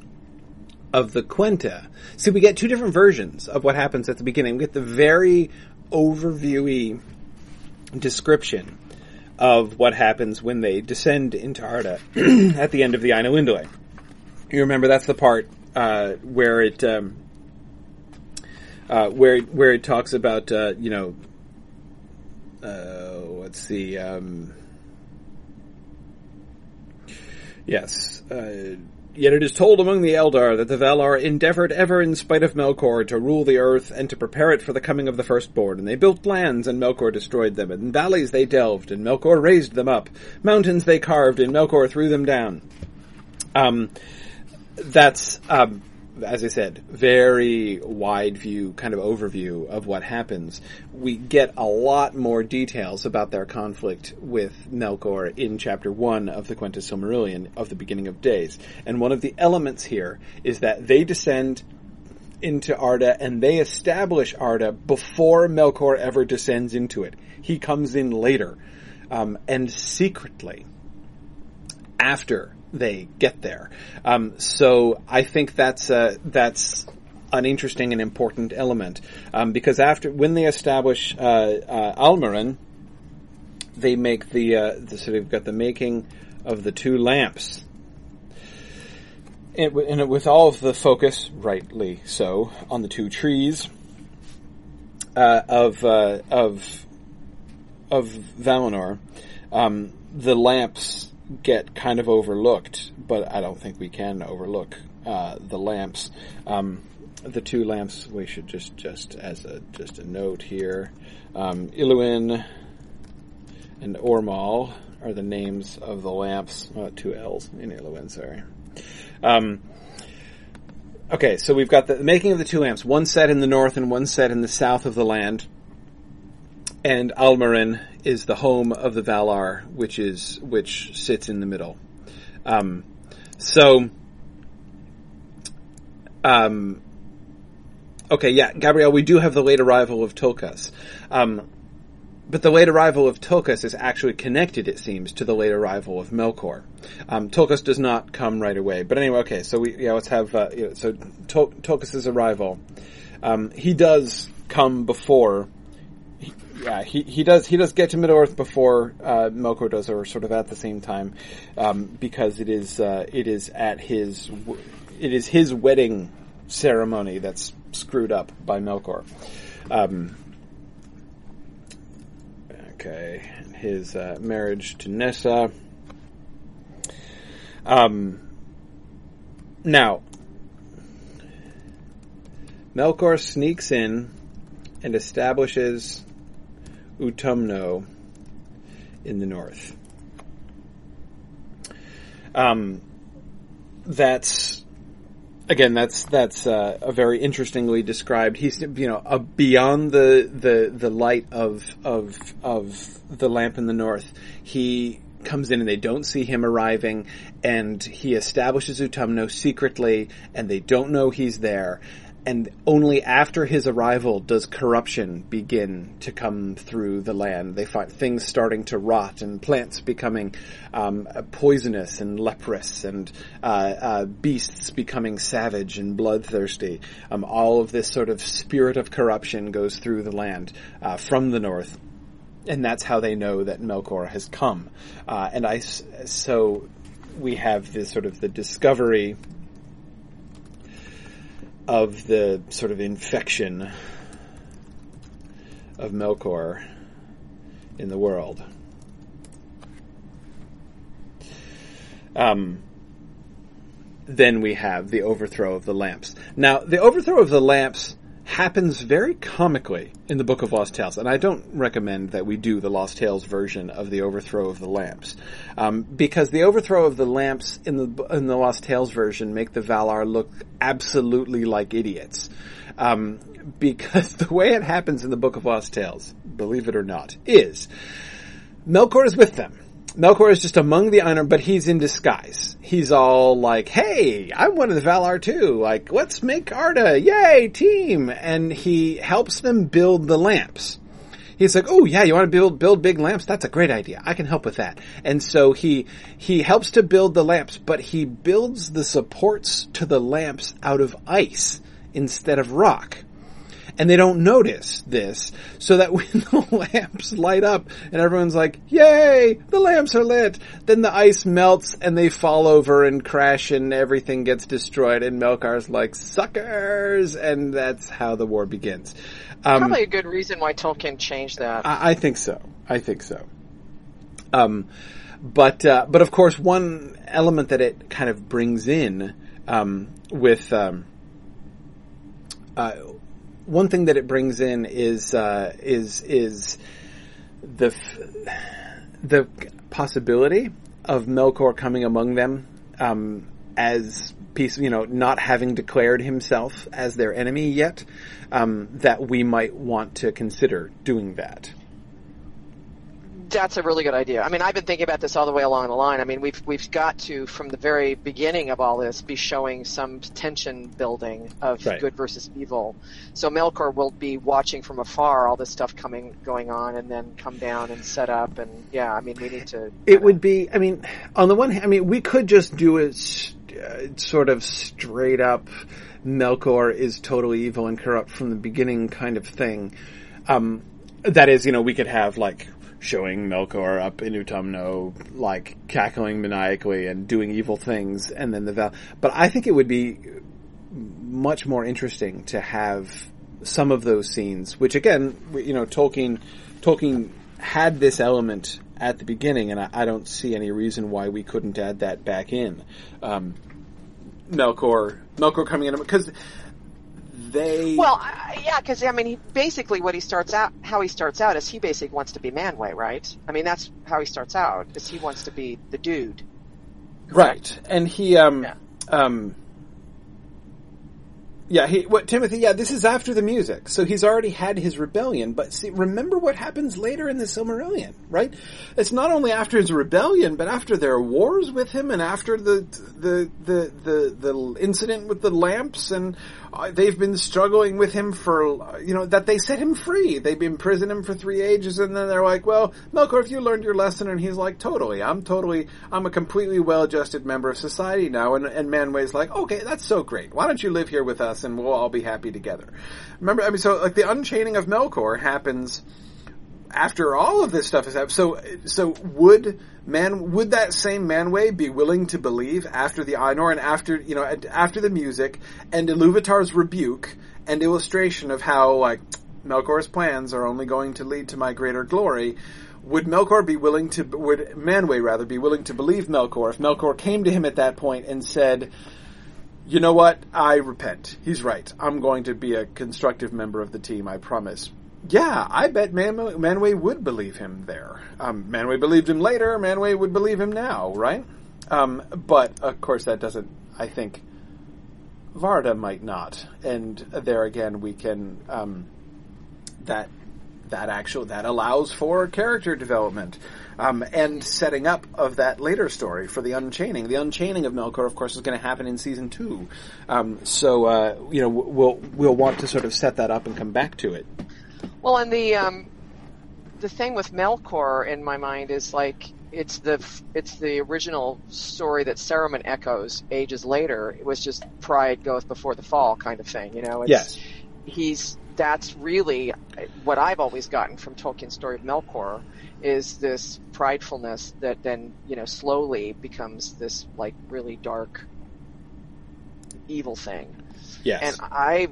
of the Quenta, see, we get two different versions of what happens at the beginning. We get the very overviewy description of what happens when they descend into Arda at the end of the Aina. You remember that's the part uh, where it um, uh, where where it talks about uh, you know uh, let's see. Um, yes. Uh, Yet it is told among the Eldar that the Valar endeavored ever in spite of Melkor to rule the earth and to prepare it for the coming of the firstborn, and they built lands and Melkor destroyed them, and valleys they delved and Melkor raised them up, mountains they carved and Melkor threw them down. Um, that's, um, as I said, very wide view, kind of overview of what happens. We get a lot more details about their conflict with Melkor in chapter one of the Quenta Silmarillion of the beginning of days. And one of the elements here is that they descend into Arda and they establish Arda before Melkor ever descends into it. He comes in later, um, and secretly after they get there. Um, so I think that's that's an interesting and important element um, because after when they establish uh, uh, Almaren, they make the, uh, the so they've got the making of the two lamps. And, w- and with all of the focus, rightly so, on the two trees uh, of uh, of of Valinor, um, the lamps get kind of overlooked, but I don't think we can overlook uh, the lamps. Um, the two lamps we should just just as a just a note here, um, Illuin and Ormal are the names of the lamps. Uh, two L's in Illuin, sorry. Um, okay, so we've got the making of the two lamps, one set in the north and one set in the south of the land and Almaren is the home of the Valar, which is which sits in the middle. Um, so, um, okay, yeah, Gabrielle, we do have the late arrival of Tulkas, um, but the late arrival of Tulkas is actually connected, it seems, to the late arrival of Melkor. Um, Tulkas does not come right away, but anyway, okay, so we yeah, let's have uh, so to- Tulkas' arrival. Um, he does come before yeah, he, he does he does get to Middle Earth before uh, Melkor does, or sort of at the same time, um, because it is uh, it is at his it is his wedding ceremony that's screwed up by Melkor. Um, okay, his uh, marriage to Nessa. Um, now, Melkor sneaks in and establishes Utumno in the north. Um, that's again, that's that's uh, a very interestingly described. He's you know uh, beyond the the the light of of of the lamp in the north. He comes in and they don't see him arriving, and he establishes Utumno secretly, and they don't know he's there. And only after his arrival does corruption begin to come through the land. They find things starting to rot and plants becoming um, poisonous and leprous, and uh, uh, beasts becoming savage and bloodthirsty. Um, all of this sort of spirit of corruption goes through the land uh, from the north. And that's how they know that Melkor has come. Uh, and I, so we have this sort of the discovery of the sort of infection of Melkor in the world. Um, then we have the overthrow of the lamps. Now, the overthrow of the lamps happens very comically in the Book of Lost Tales, and I don't recommend that we do the Lost Tales version of the overthrow of the lamps, um, because the overthrow of the lamps in the in the Lost Tales version make the Valar look absolutely like idiots. Um, because the way it happens in the Book of Lost Tales, believe it or not, is Melkor is with them Melkor is just among the Ainur, but he's in disguise. He's all like, hey, I'm one of the Valar too. Like, let's make Arda. Yay, team. And he helps them build the lamps. He's like, oh yeah, you want to build, build big lamps? That's a great idea. I can help with that. And so he, he helps to build the lamps, but he builds the supports to the lamps out of ice instead of rock and they don't notice this, so that when the lamps light up and everyone's like, yay, the lamps are lit, then the ice melts and they fall over and crash and everything gets destroyed and Melkor's like, suckers! And that's how the war begins. Um, Probably a good reason why Tolkien changed that. I, I think so. I think so. Um, but, uh, but of course one element that it kind of brings in, um, with, um, uh, one thing that it brings in is uh, is is the the possibility of Melkor coming among them um, as peace, you know, not having declared himself as their enemy yet. Um, that we might want to consider doing that that's a really good idea. I mean, I've been thinking about this all the way along the line. I mean, we've we've got to from the very beginning of all this be showing some tension building of right. good versus evil. So Melkor will be watching from afar all this stuff coming going on, and then come down and set up. And yeah, I mean, we need to. It would be. I mean, on the one hand, I mean, we could just do it uh, sort of straight up. Melkor is totally evil and corrupt from the beginning, kind of thing. Um, that is, you know, we could have like showing Melkor up in Utumno, like cackling maniacally and doing evil things, and then the Val. But I think it would be much more interesting to have some of those scenes, which again, you know, Tolkien, Tolkien had this element at the beginning, and I, I don't see any reason why we couldn't add that back in. Um, Melkor, Melkor coming in because they well yeah because i mean he, basically what he starts out how he starts out is he basically wants to be manwë right i mean that's how he starts out is he wants to be the dude correct? right and he um yeah. um yeah, he, what Timothy? Yeah, this is after the music, so he's already had his rebellion. But see, remember what happens later in the Silmarillion, right? It's not only after his rebellion, but after their wars with him, and after the the the the, the incident with the lamps, and they've been struggling with him for you know that they set him free. They've imprisoned him for three ages, and then they're like, "Well, Melkor, if you learned your lesson," and he's like, "Totally, I'm totally, I'm a completely well-adjusted member of society now." And and Manwë's like, "Okay, that's so great. Why don't you live here with us?" and we'll all be happy together. Remember, I mean, so like the unchaining of Melkor happens after all of this stuff is happened. So, so would man, would that same Manwë be willing to believe after the Ainur and after, you know, after the music and Iluvatar's rebuke and illustration of how like Melkor's plans are only going to lead to my greater glory? Would Melkor be willing to, would Manwë rather be willing to believe Melkor if Melkor came to him at that point and said, you know what? I repent. He's right. I'm going to be a constructive member of the team, I promise. Yeah, I bet Man- Manwë would believe him there. Um, Manwë believed him later, Manwë would believe him now, right? Um, but, of course, that doesn't, I think, Varda might not. And there again, we can, um, that that actual that allows for character development um, and setting up of that later story for the Unchaining. The Unchaining of Melkor, of course, is going to happen in season two. Um, so uh, you know we'll we'll want to sort of set that up and come back to it. Well, and the um, the thing with Melkor in my mind is like it's the it's the original story that Saruman echoes ages later. It was just pride goeth before the fall kind of thing, you know. It's, Yes. he's that's really what I've always gotten from Tolkien's story of Melkor is this pridefulness that then you know slowly becomes this like really dark evil thing. Yes. And I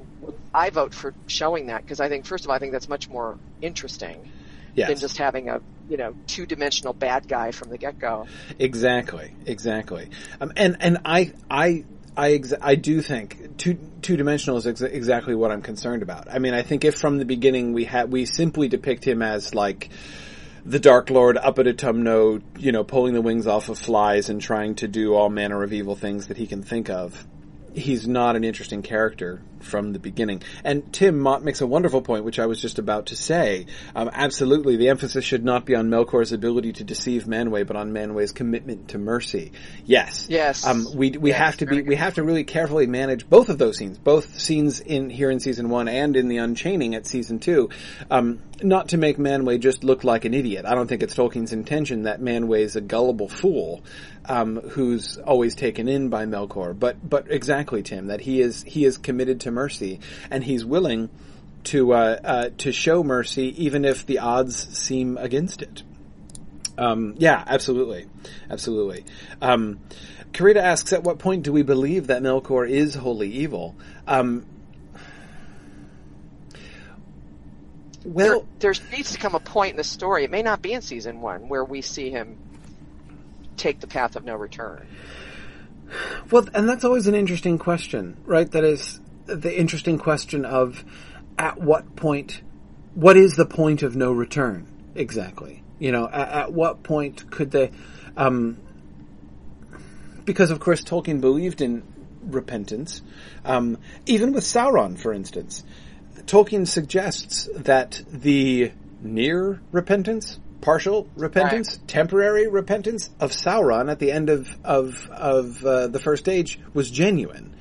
I vote for showing that because I think first of all I think that's much more interesting yes. than just having a you know two dimensional bad guy from the get go. Exactly, exactly. Um, and and I I I ex- I do think two two dimensional is ex- exactly what I'm concerned about. I mean, I think if from the beginning we had we simply depict him as like the Dark Lord up at Utumno, you know, pulling the wings off of flies and trying to do all manner of evil things that he can think of. He's not an interesting character from the beginning. And Tim Mott makes a wonderful point, which I was just about to say. Um, absolutely, the emphasis should not be on Melkor's ability to deceive Manwë, but on Manwë's commitment to mercy. Yes. Yes. Um, we we Yes, have to be we have to really carefully manage both of those scenes, both scenes in here in season one and in the Unchaining at season two, um, not to make Manwë just look like an idiot. I don't think it's Tolkien's intention that Manwë is a gullible fool um, who's always taken in by Melkor, but but exactly Tim that he is he is committed to mercy and he's willing to uh, uh, to show mercy even if the odds seem against it. Um, yeah, absolutely, absolutely. Um, Karita asks, at what point do we believe that Melkor is wholly evil? Um, well, there, there needs to come a point in the story. It may not be in season one where we see him take the path of no return. well, and that's always an interesting question, right? That is the interesting question of at what point, what is the point of no return exactly? You know, at, at what point could they? Um, because of course Tolkien believed in repentance, um, even with Sauron, for instance. Tolkien suggests that the near repentance, partial repentance, temporary repentance of Sauron at the end of of of uh, the First Age was genuine,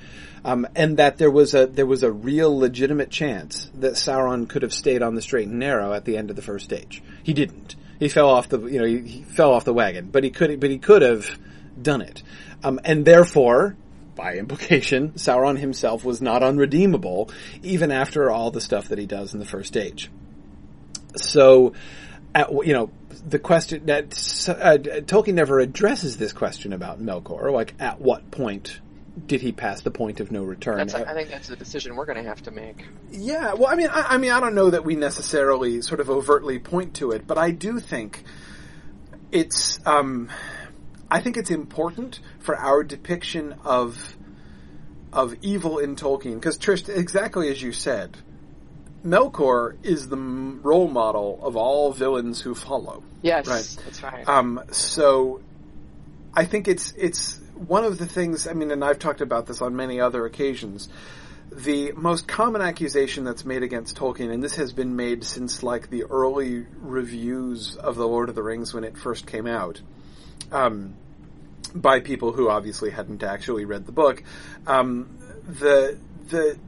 um, and that there was a there was a real legitimate chance that Sauron could have stayed on the straight and narrow at the end of the First Age. He didn't. He fell off the you know he, he fell off the wagon, but he could but he could have done it, um, and therefore by implication, Sauron himself was not unredeemable, even after all the stuff that he does in the first age. So, at, you know, the question that uh, Tolkien never addresses this question about Melkor, like at what point did he pass the point of no return? That's, I think that's a decision we're going to have to make. Yeah, well, I mean, I, I mean, I don't know that we necessarily sort of overtly point to it, but I do think it's. Um, I think it's important for our depiction of of evil in Tolkien because Trish, exactly as you said, Melkor is the role model of all villains who follow. Yes, Right. that's right. Um, so I think it's it's one of the things. I mean, and I've talked about this on many other occasions. The most common accusation that's made against Tolkien, and this has been made since like the early reviews of the Lord of the Rings when it first came out, um, by people who obviously hadn't actually read the book. Um, the the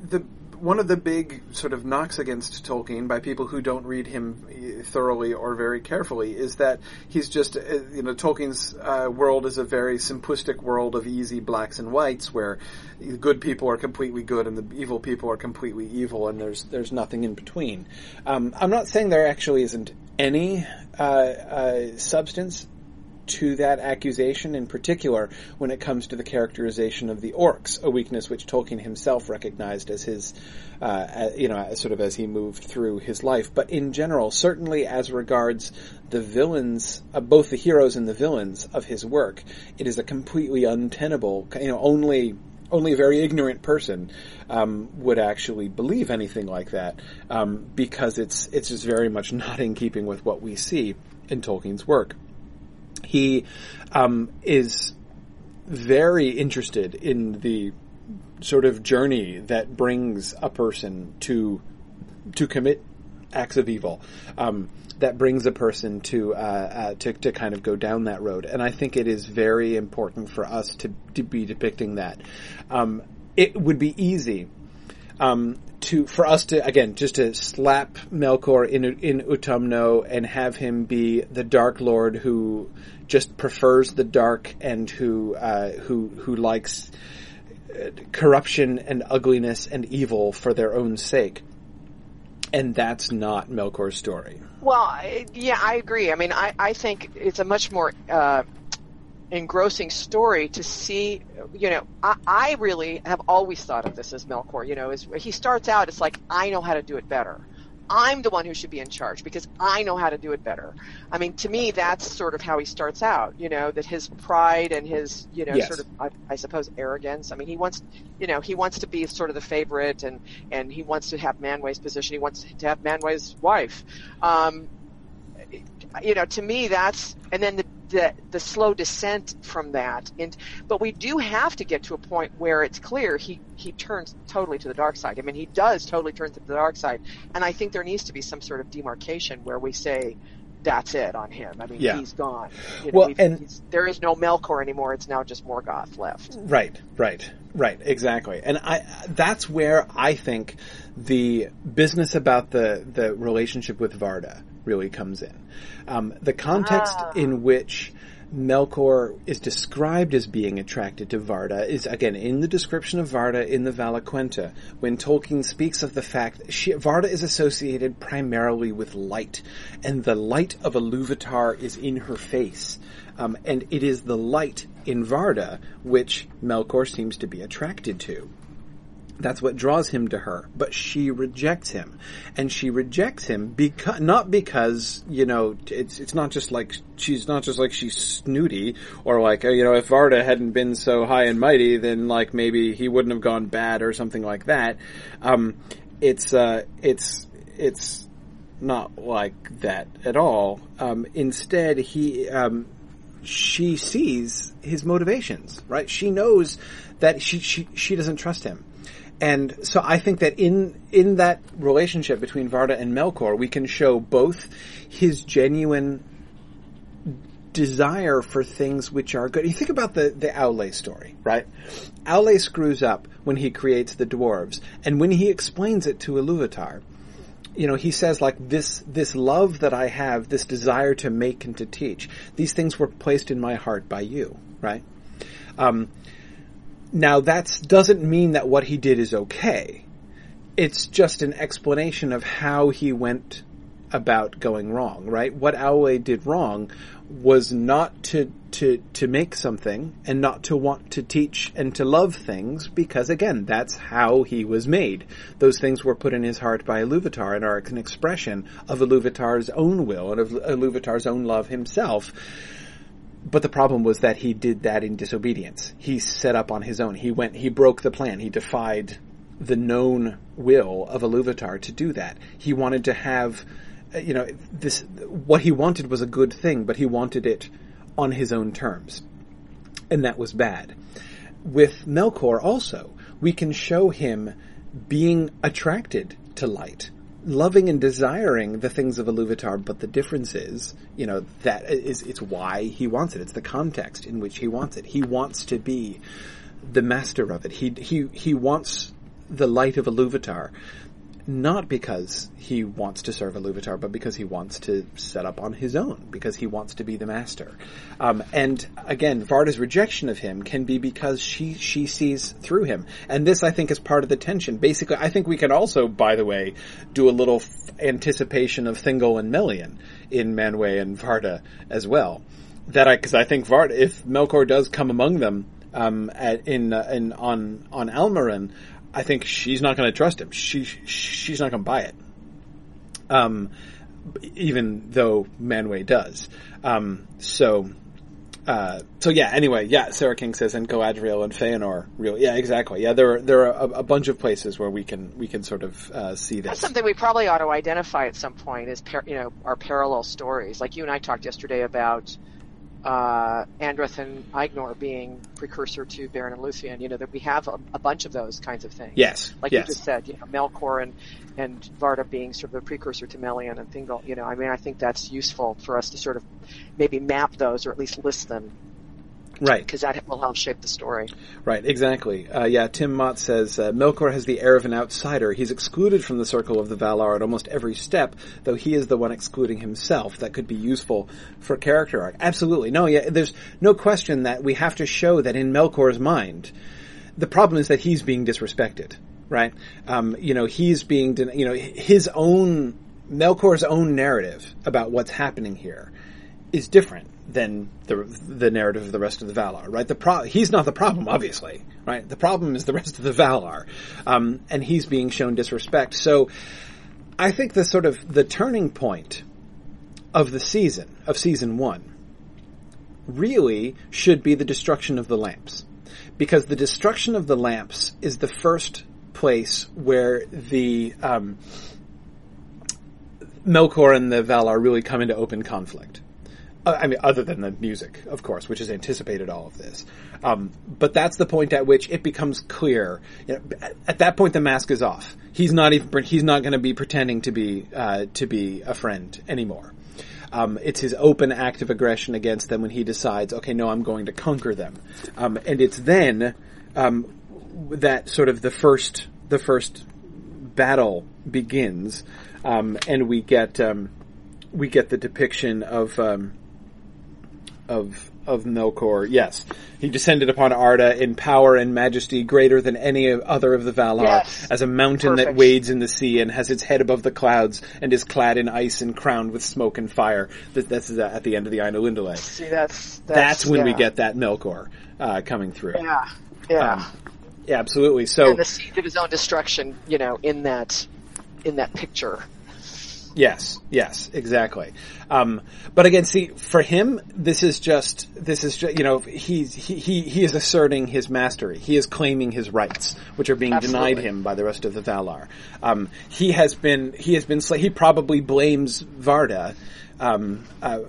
the one of the big sort of knocks against Tolkien by people who don't read him thoroughly or very carefully is that he's just, uh, you know, Tolkien's uh, world is a very simplistic world of easy blacks and whites where the good people are completely good and the evil people are completely evil and there's there's nothing in between. Um, I'm not saying there actually isn't any uh, uh, substance to that accusation in particular when it comes to the characterization of the orcs, a weakness which Tolkien himself recognized as his, uh, as, you know, sort of as he moved through his life. But in general, certainly as regards the villains, uh, both the heroes and the villains of his work, it is a completely untenable, you know, only only a very ignorant person um, would actually believe anything like that um, because it's it's just very much not in keeping with what we see in Tolkien's work he um, is very interested in the sort of journey that brings a person to to commit acts of evil. Um, that brings a person to, uh, uh, to to kind of go down that road, and I think it is very important for us to, to be depicting that. Um, it would be easy um, to for us to again just to slap Melkor in in Utumno and have him be the Dark Lord who just prefers the dark and who uh, who who likes uh, corruption and ugliness and evil for their own sake. And that's not Melkor's story. Well, yeah, I agree. I mean, I, I think it's a much more uh, engrossing story to see. You know, I, I really have always thought of this as Melkor. You know, is he starts out, it's like I know how to do it better. I'm the one who should be in charge because I know how to do it better. I mean, to me, that's sort of how he starts out. You know, that his pride and his, you know, Yes. sort of, I, I suppose, arrogance. I mean, he wants, you know, he wants to be sort of the favorite, and and he wants to have Manwë's position. He wants to have Manwë's wife. Um, you know, to me, that's and then the, the the slow descent from that. And but we do have to get to a point where it's clear he he turns totally to the dark side. I mean, he does totally turn to the dark side, and I think there needs to be some sort of demarcation where we say. That's it on him. I mean, Yeah. he's gone. You know, well, and there is no Melkor anymore. It's now just Morgoth left. Right, right, right, exactly. And I, that's where I think the business about the, the relationship with Varda really comes in. Um, the context Ah. in which Melkor is described as being attracted to Varda is again in the description of Varda in the Valaquenta when Tolkien speaks of the fact she, Varda is associated primarily with light, and the light of Iluvatar is in her face, um, and it is the light in Varda which Melkor seems to be attracted to. That's what draws him to her, but she rejects him, and she rejects him because not because you know it's it's not just like she's not just like she's snooty or like you know if Varda hadn't been so high and mighty then like maybe he wouldn't have gone bad or something like that. Um, it's uh, it's it's not like that at all. Um, instead, he um, she sees his motivations, right? She knows that she, she, she doesn't trust him. And so I think that in, in that relationship between Varda and Melkor, we can show both his genuine desire for things which are good. You think about the, the Aule story, right? Aule screws up when he creates the dwarves, and when he explains it to Iluvatar, you know, he says like this, this love that I have, this desire to make and to teach, these things were placed in my heart by you, right? Um, now that doesn't mean that what he did is okay. It's just an explanation of how he went about going wrong, right? What Aule did wrong was not to, to, to make something and not to want to teach and to love things because again, that's how he was made. Those things were put in his heart by Iluvatar and are an expression of Iluvatar's own will and of Iluvatar's own love himself. But the problem was that he did that in disobedience. He set up on his own. He went, he broke the plan. He defied the known will of Iluvatar to do that. He wanted to have, uh, you know, this, what he wanted was a good thing, but he wanted it on his own terms. And that was bad. With Melkor also, we can show him being attracted to light loving and desiring the things of Iluvatar, but the difference is, you know, that is, it's why he wants it. It's the context in which he wants it. He wants to be the master of it. He, he, he wants the light of Iluvatar, not because he wants to serve a Iluvatar, but because he wants to set up on his own, because he wants to be the master. Um, and again, Varda's rejection of him can be because she, she sees through him. And this, I think, is part of the tension. Basically, I think we can also, by the way, do a little f- anticipation of Thingol and Melian in Manwë and Varda as well. That I, cause I think Varda, if Melkor does come among them, um, at, in, uh, in, on, on Almaren, I think she's not going to trust him. She she's not going to buy it. Um, even though Manwë does. Um, so. Uh, so yeah, anyway, yeah, Sarah King says, and Galadriel and Feanor, real, yeah, exactly, yeah, there are, there are a, a bunch of places where we can, we can sort of, uh, see That's something we probably ought to identify at some point is par- you know our parallel stories. Like you and I talked yesterday about uh, Andreth and Aegnor being precursor to Beren and Lúthien, You know that we have a, a bunch of those kinds of things. Yes, like yes. you just said, you know, Melkor and and Varda being sort of a precursor to Melian and Thingol. You know, I mean, I think that's useful for us to sort of maybe map those or at least list them Right. because that will help shape the story. Right, exactly. Uh, yeah, Tim Mott says uh, Melkor has the air of an outsider. He's excluded from the circle of the Valar at almost every step, though he is the one excluding himself. That could be useful for character arc. Absolutely. No, yeah, there's no question that we have to show that in Melkor's mind, the problem is that he's being disrespected. Right? Um, you know, he's being, den- you know, his own Melkor's own narrative about what's happening here is different than the the narrative of the rest of the Valar, right? The pro- he's not the problem, obviously, right? The problem is the rest of the Valar, um, and he's being shown disrespect. So, I think the sort of the turning point of the season of season one really should be the destruction of the lamps, because the destruction of the lamps is the first place where the um, Melkor and the Valar really come into open conflict. Uh, I mean, other than the music, of course, which has anticipated all of this. Um, but that's the point at which it becomes clear. You know, at that point, the mask is off. He's not even. He's not going to be pretending to be uh, to be a friend anymore. Um, it's his open act of aggression against them when he decides, okay, no, I'm going to conquer them. Um, and it's then um, that sort of the first the first battle begins, um, and we get um, we get the depiction of of of Melkor. Yes, he descended upon Arda in power and majesty greater than any other of the Valar, Yes. as a mountain that wades in the sea and has its head above the clouds and is clad in ice and crowned with smoke and fire. That, that's at the end of the Ainulindale. See, that's that's, That's when we get that Melkor uh, coming through. Yeah, yeah. Um, yeah, absolutely. So and the seed of his own destruction, you know, in that in that picture. Yes, yes, exactly. Um, but again, see, for him, this is just, this is just, you know, he's, he, he, he is asserting his mastery. He is claiming his rights, which are being denied him by the rest of the Valar. Um, he has been, he has been, sla- he probably blames Varda. Um, uh,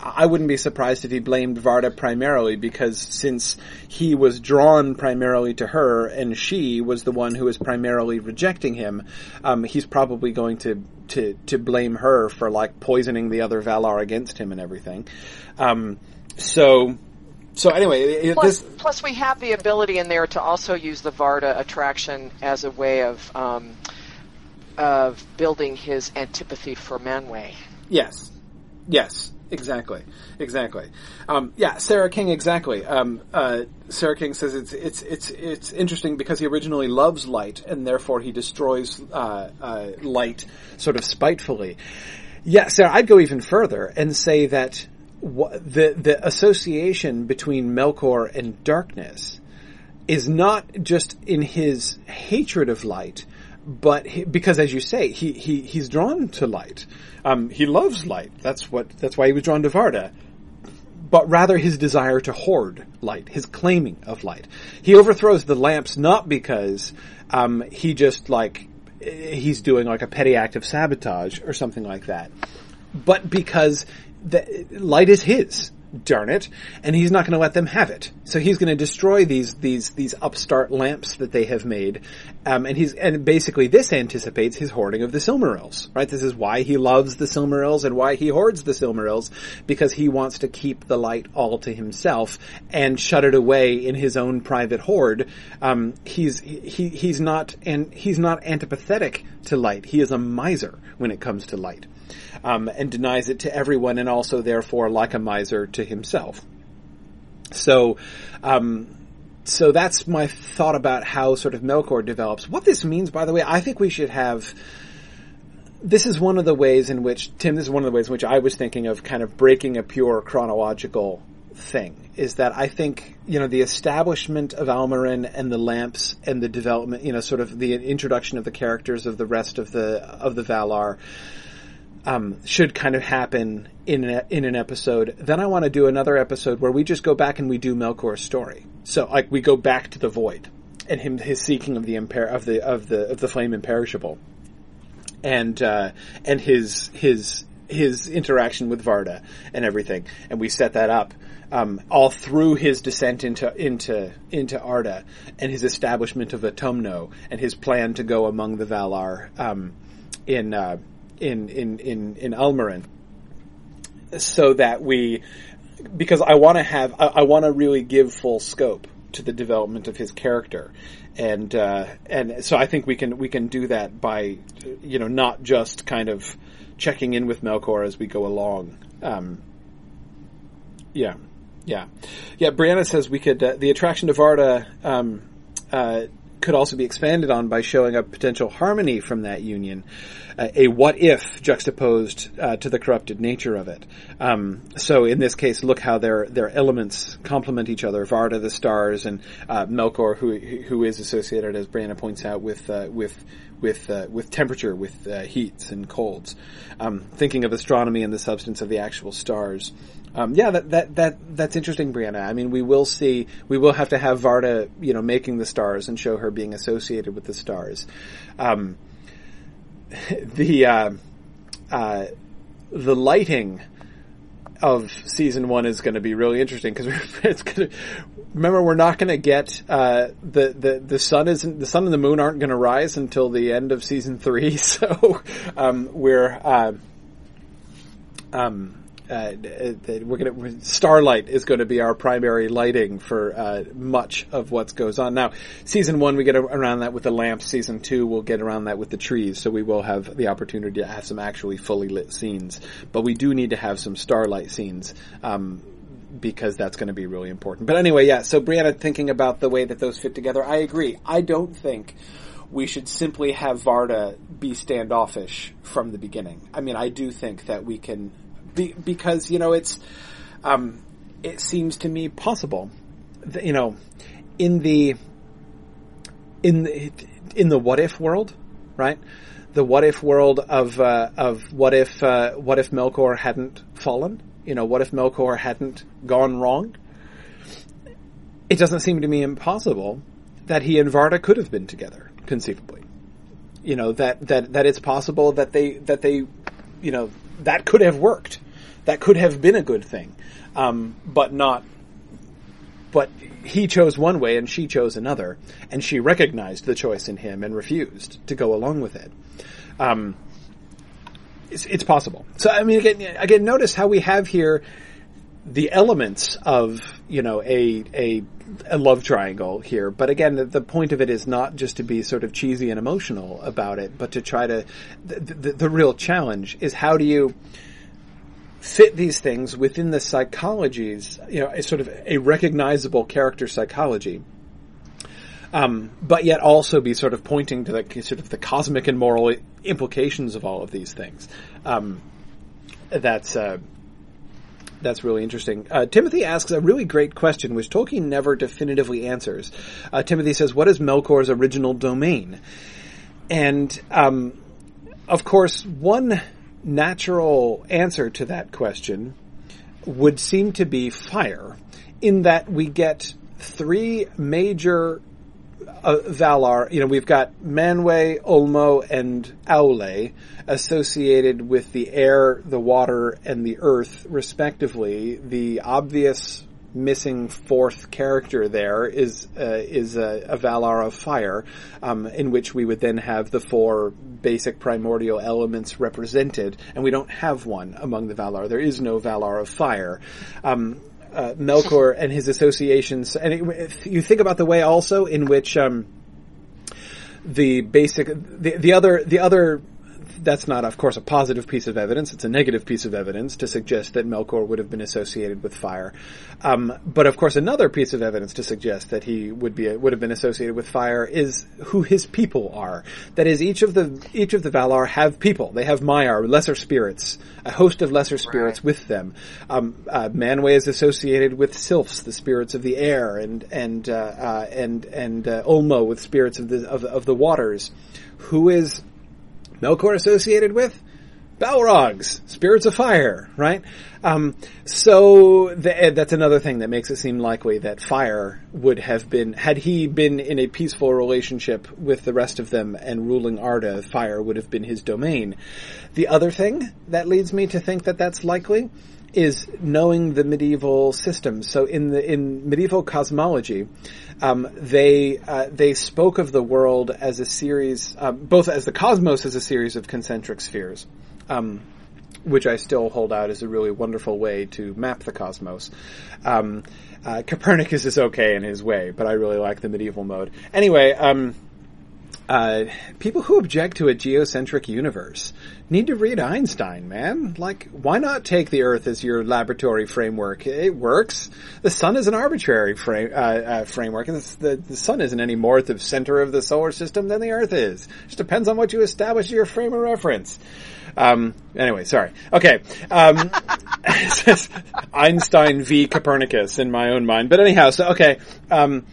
I wouldn't be surprised if he blamed Varda primarily because since he was drawn primarily to her and she was the one who was primarily rejecting him, um, he's probably going to, to, to blame her for like poisoning the other Valar against him and everything. Um, so, so anyway, it- Plus, this, plus, we have the ability in there to also use the Varda attraction as a way of um, of building his antipathy for Manwë. Yes. Yes. Exactly. Exactly. Um, yeah, Sarah King. Exactly. Um, uh, Sarah King says it's it's it's it's interesting because he originally loves light and therefore he destroys uh, uh, light sort of spitefully. Yeah, Sarah, I'd go even further and say that the the association between Melkor and darkness is not just in his hatred of light, but he, because, as you say, he, he he's drawn to light. Um, he loves light. That's what. That's why he was drawn to Varda. But rather his desire to hoard light, his claiming of light. He overthrows the lamps not because um, he just like he's doing like a petty act of sabotage or something like that, but because the light is his. Darn it! And he's not going to let them have it. So he's going to destroy these these these upstart lamps that they have made, um, and he's and basically this anticipates his hoarding of the Silmarils. Right? This is why he loves the Silmarils and why he hoards the Silmarils because he wants to keep the light all to himself and shut it away in his own private hoard. Um, he's he he's not and he's not antipathetic to light. He is a miser when it comes to light um, and denies it to everyone, and also therefore, like a miser, to himself. So, um, so that's my thought about how sort of Melkor develops. What this means, by the way, I think we should have. This is one of the ways in which Tim. This is one of the ways in which I was thinking of kind of breaking a pure chronological thing. Is that I think you know the establishment of Almaren and the lamps and the development, you know, sort of the introduction of the characters of the rest of the of the Valar um, should kind of happen in in an episode. Then I want to do another episode where we just go back and we do Melkor's story. So like we go back to the void and him his seeking of the imper- of the of the of the flame imperishable, and uh, and his his his interaction with Varda and everything, and we set that up. um, all through his descent into into into Arda and his establishment of Utumno and his plan to go among the Valar um, in, uh, in in in in Almaren, so that we because I want to have I, I want to really give full scope to the development of his character and uh, and so I think we can we can do that by you know not just kind of checking in with Melkor as we go along. Um, yeah, yeah, yeah. Brianna says we could uh, the attraction to Varda um, uh, could also be expanded on by showing a potential harmony from that union, uh, a what if juxtaposed uh, to the corrupted nature of it. Um, so in this case, look how their their elements complement each other. Varda, the stars, and uh, Melkor, who who is associated, as Brianna points out, with uh, with with uh, with temperature, with uh, heats and colds. Um, thinking of astronomy and the substance of the actual stars. Um, yeah, that, that, that, that's interesting, Brianna. I mean, we will see, we will have to have Varda, you know, making the stars and show her being associated with the stars. Um, the, uh, uh, the lighting of season one is going to be really interesting because it's going to, remember we're not going to get, uh, the, the, the sun isn't, the sun and the moon aren't going to rise until the end of season three. So, um, we're, uh, um, uh, we're going to starlight is going to be our primary lighting for uh, much of what goes on. Now, season one we get around that with the lamps. Season two we'll get around that with the trees. So we will have the opportunity to have some actually fully lit scenes. But we do need to have some starlight scenes. Um, because that's going to be really important. But anyway, yeah. So Brianna, thinking about the way that those fit together, I agree. I don't think we should simply have Varda be standoffish from the beginning. I mean, I do think that we can be, because you know it's um, it seems to me possible that, you know in the in the in the what if world right? The what if world of uh, of what if uh, what if Melkor hadn't fallen? You know what if Melkor hadn't gone wrong? It doesn't seem to me impossible that he and Varda could have been together conceivably. You know that that that it's possible that they that they you know that could have worked. That could have been a good thing, um, but not. But he chose one way and she chose another, and she recognized the choice in him and refused to go along with it. Um, it's, it's possible. So I mean, again, again, notice how we have here the elements of you know a a a love triangle here. But again, the, the, point of it is not just to be sort of cheesy and emotional about it, but to try to the, the, the real challenge is how do you fit these things within the psychologies, you know, a sort of a recognizable character psychology. Um, but yet also be sort of pointing to the sort of the cosmic and moral implications of all of these things. Um, that's uh, that's really interesting. Uh, Timothy asks a really great question, which Tolkien never definitively answers. Uh, Timothy says, "What is Melkor's original domain?" And um, of course, one natural answer to that question would seem to be fire, in that we get three major uh, Valar, you know, we've got Manwë, Ulmo, and Aule associated with the air, the water, and the earth, respectively. The obvious missing fourth character there is uh, is a, a, Valar of fire, um, in which we would then have the four basic primordial elements represented, and we don't have one among the Valar. There is no Valar of fire. Um, uh, Melkor and his associations, and it, you think about the way also in which um, the basic, the, the other, the other that's not, of course, a positive piece of evidence. It's a negative piece of evidence to suggest that Melkor would have been associated with fire. Um, but of course, another piece of evidence to suggest that he would be would have been associated with fire is who his people are. That is, each of the each of the Valar have people. They have Maiar, lesser spirits, a host of lesser spirits right. with them. Um, uh, Manwë is associated with sylphs, the spirits of the air, and and uh, uh, and and uh, Ulmo with spirits of the of, of the waters. Who is Melkor associated with? Balrogs, spirits of fire, right? Um, so th- that's another thing that makes it seem likely that fire would have been, had he been in a peaceful relationship with the rest of them and ruling Arda, fire would have been his domain. The other thing that leads me to think that that's likely is knowing the medieval system. So in the in medieval cosmology, um, they uh, they spoke of the world as a series, uh, both as the cosmos as a series of concentric spheres. Um, which I still hold out as a really wonderful way to map the cosmos. Um, uh, Copernicus is okay in his way, but I really like the medieval mode. Anyway, um, uh, people who object to a geocentric universe need to read Einstein, man. Like, why not take the Earth as your laboratory framework? It works. The Sun is an arbitrary frame, uh, uh, framework, and the, the Sun isn't any more at the center of the solar system than the Earth is. It just depends on what you establish your frame of reference. Um, anyway, sorry. Okay. Um, Einstein v. Copernicus in my own mind. But anyhow, so, okay. Um,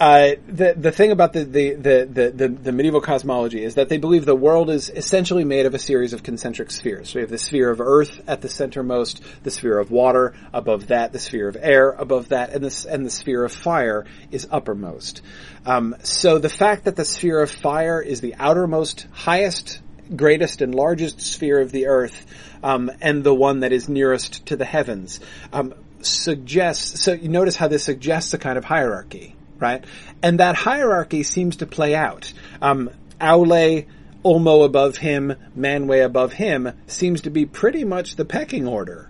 uh, the the thing about the the, the, the, the medieval cosmology is that they believe the world is essentially made of a series of concentric spheres. So we have the sphere of Earth at the centermost, the sphere of water above that, the sphere of air above that, and the and the sphere of fire is uppermost. Um, so the fact that the sphere of fire is the outermost, highest, greatest, and largest sphere of the Earth, um, and the one that is nearest to the heavens, um, suggests. So you notice how this suggests a kind of hierarchy right? And that hierarchy seems to play out. Um, Aule, Ulmo above him, Manwë above him seems to be pretty much the pecking order.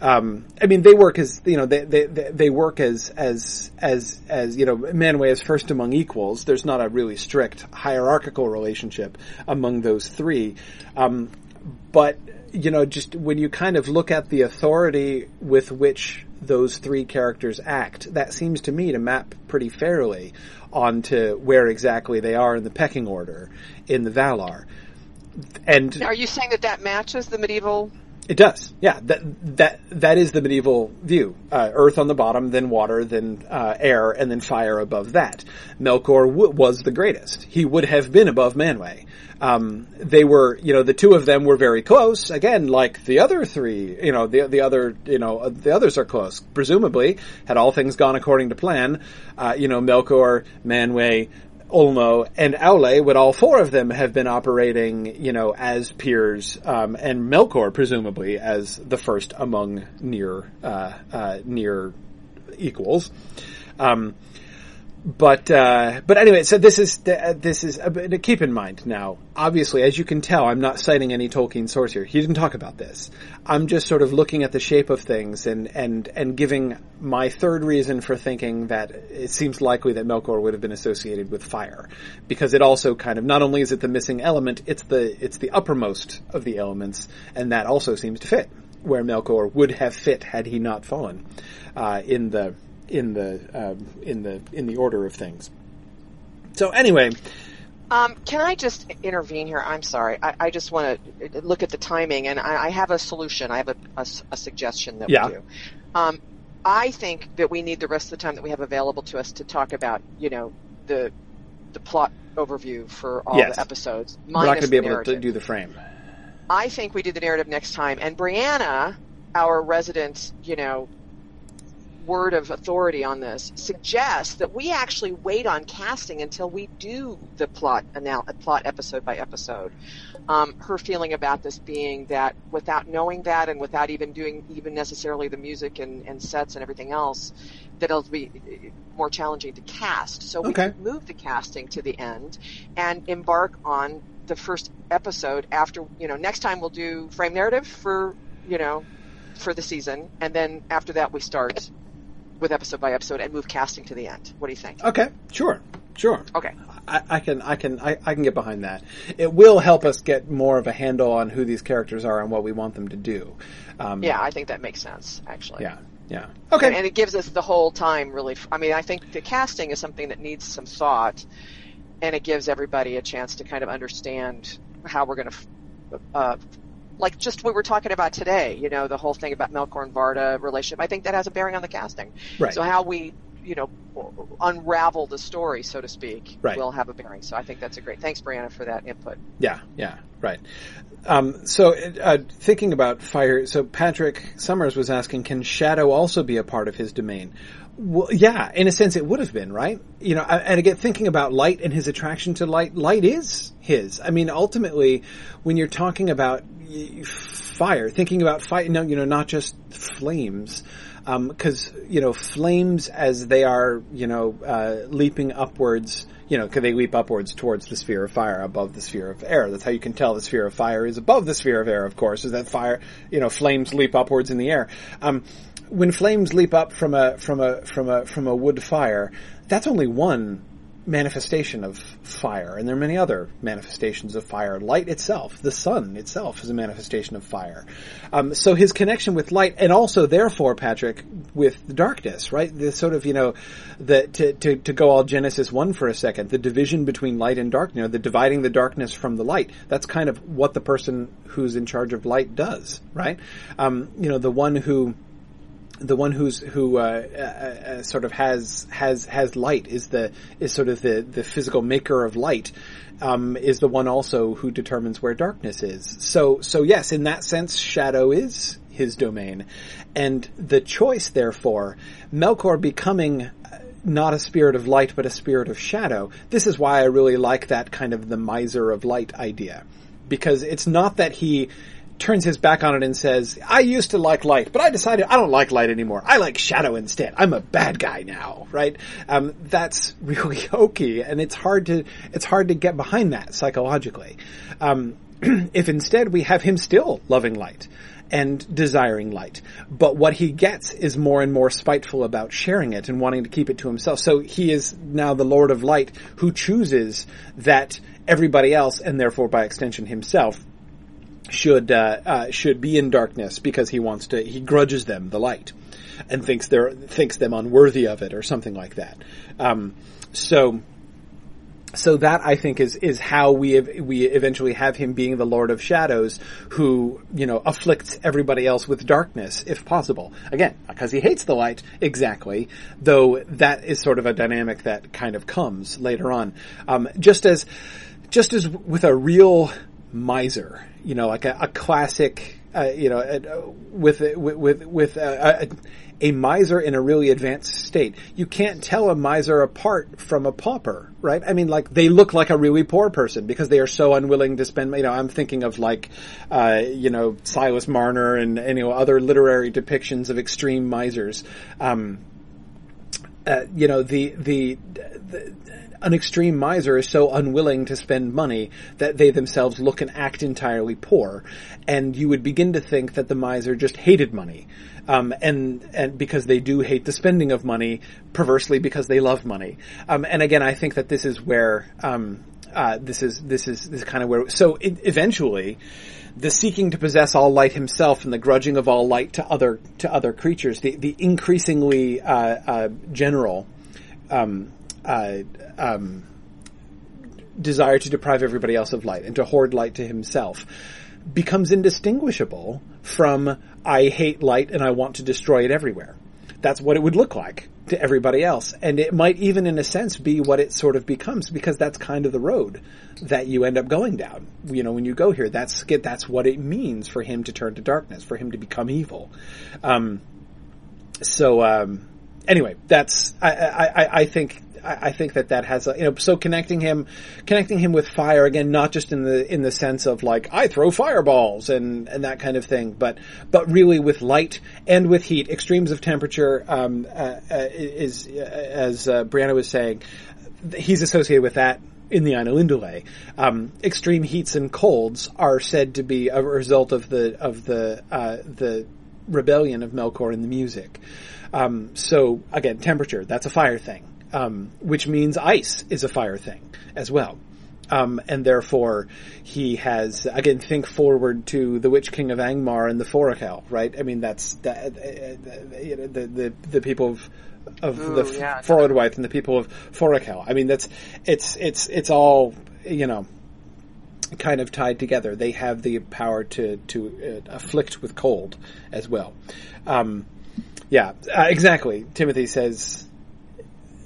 Um, I mean, they work as you know they, they they work as as as as you know Manwë is first among equals. There's not a really strict hierarchical relationship among those three, um, but you know, just when you kind of look at the authority with which those three characters act, that seems to me to map pretty fairly onto where exactly they are in the pecking order in the Valar. And are you saying that that matches the medieval? It does, yeah. That that that is the medieval view: uh, earth on the bottom, then water, then uh, air, and then fire above that. Melkor w- was the greatest. He would have been above Manwë. Um, they were, you know, the two of them were very close. Again, like the other three, you know, the the other, you know, uh, the others are close. Presumably, had all things gone according to plan, uh, you know, Melkor, Manwë, Ulmo, and Aule, would all four of them have been operating, you know, as peers, um, and Melkor presumably as the first among near uh, uh, near equals. Um, but uh, but anyway, so this is uh, this is uh, keep in mind now. Obviously, as you can tell, I'm not citing any Tolkien source here. He didn't talk about this. I'm just sort of looking at the shape of things and and and giving my third reason for thinking that it seems likely that Melkor would have been associated with fire, because it also kind of not only is it the missing element, it's the it's the uppermost of the elements, and that also seems to fit where Melkor would have fit had he not fallen uh, in the in the um, in the in the order of things. So anyway, um, can I just intervene here? I'm sorry. I, I just want to look at the timing, and I, I have a solution. I have a, a, a suggestion that yeah. we do. Um, I think that we need the rest of the time that we have available to us to talk about, you know, the the plot overview for all yes. the episodes. We're not going to be able narrative. to do the frame. I think we do the narrative next time, and Brianna, our resident, you know, word of authority on this suggests that we actually wait on casting until we do the plot anal- plot episode by episode. Um, her feeling about this being that without knowing that and without even doing even necessarily the music and, and sets and everything else, that it'll be more challenging to cast. So we Okay. can move the casting to the end and embark on the first episode after, you know, next time we'll do frame narrative for, you know, for the season. And then after that we start with episode by episode and move casting to the end. What do you think? Okay, sure, sure. Okay. I, I can, I can, I, I can get behind that. It will help us get more of a handle on who these characters are and what we want them to do. Um, Yeah, I think that makes sense, actually. yeah, yeah. Okay, And it gives us the whole time really. I mean, I think the casting is something that needs some thought, and it gives everybody a chance to kind of understand how we're going to, uh, like just what we're talking about today. You know, the whole thing about Melkor and Varda relationship. I think that has a bearing on the casting. Right. So how we, you know, unravel the story, so to speak, Right. will have a bearing. So I think that's a great. Thanks, Brianna, for that input. Yeah, yeah, right. Um, so, uh, thinking about fire, so Patrick Summers was asking, can Shadow also be a part of his domain? Well, yeah, in a sense, it would have been right. You know, and again, thinking about light and his attraction to light, light is his. I mean, ultimately, when you're talking about fire, thinking about fire, no, you know, not just flames, because um, you know, flames as they are, you know, uh, leaping upwards. You know, because they leap upwards towards the sphere of fire above the sphere of air. That's how you can tell the sphere of fire is above the sphere of air. Of course, is that fire? You know, flames leap upwards in the air. Um, when flames leap up from a from a from a from a wood fire, that's only one manifestation of fire, and there are many other manifestations of fire. Light itself, the sun itself, is a manifestation of fire. Um, so his connection with light, and also therefore, Patrick, with the darkness, right? The sort of you know, the to, to to go all Genesis one for a second, the division between light and dark, you know, the dividing the darkness from the light. That's kind of what the person who's in charge of light does, right? Um, you know, the one who the one who's who uh, uh, uh, sort of has has has light is the is sort of the the physical maker of light um, is the one also who determines where darkness is. So so yes, in that sense, shadow is his domain, and the choice, therefore, Melkor becoming not a spirit of light but a spirit of shadow. This is why I really like that kind of the miser of light idea because it's not that he turns his back on it and says, I used to like light, but I decided I don't like light anymore. I like shadow instead. I'm a bad guy now, right? Um, that's really hokey and it's hard to, it's hard to get behind that psychologically. Um, if instead we have him still loving light and desiring light. But what he gets is more and more spiteful about sharing it and wanting to keep it to himself. So he is now the Lord of Light who chooses that everybody else, and therefore by extension himself, should uh, uh, should be in darkness because he wants to he grudges them the light and thinks they're thinks them unworthy of it or something like that. Um, so so that I think is is how we we eventually have him being the Lord of Shadows, who you know afflicts everybody else with darkness if possible. Again, because he hates the light exactly, though that is sort of a dynamic that kind of comes later on. Um, just as just as with a real miser, you know, like a, a classic, uh, you know, uh, with with with a, a, miser in a really advanced state. You can't tell a miser apart from a pauper, right? I mean, like they look like a really poor person because they are so unwilling to spend. You know, I'm thinking of like, uh, you know, Silas Marner and, and, you know other literary depictions of extreme misers. Um, uh, you know, the, the, the an extreme miser is so unwilling to spend money that they themselves look and act entirely poor. And you would begin to think that the miser just hated money. Um, and and because they do hate the spending of money, perversely because they love money. Um, and again, I think that this is where um, uh, this is this is this is kind of where. So it, eventually, the seeking to possess all light himself and the grudging of all light to other to other creatures, the the increasingly uh, uh, general um, uh, um, desire to deprive everybody else of light and to hoard light to himself becomes indistinguishable from I hate light and I want to destroy it everywhere. That's what it would look like to everybody else. And it might even in a sense be what it sort of becomes because that's kind of the road that you end up going down. You know, when you go here, that's, that's what it means for him to turn to darkness, for him to become evil. Um, so, um, anyway, that's, I, I, I think I, I think that that has a, you know, so connecting him, connecting him with fire again, not just in the, in the sense of like, I throw fireballs and, and that kind of thing, but, but really with light and with heat, extremes of temperature, um, uh, uh, is, uh, as, uh, Brianna was saying, he's associated with that in the Ainulindale. Um, extreme heats and colds are said to be a result of the of the uh, the rebellion of Melkor in the music. Um, so again, temperature that's a fire thing um, which means ice is a fire thing as well. Um, and therefore he has again think forward to the Witch King of Angmar and the Forochel, right? I mean that's the uh, the, the, the people of of Ooh, the yeah, Forodwaith and the people of Forochel. I mean that's it's it's it's all you know kind of tied together. They have the power to to uh, afflict with cold as well. Um, yeah, uh, exactly. Timothy says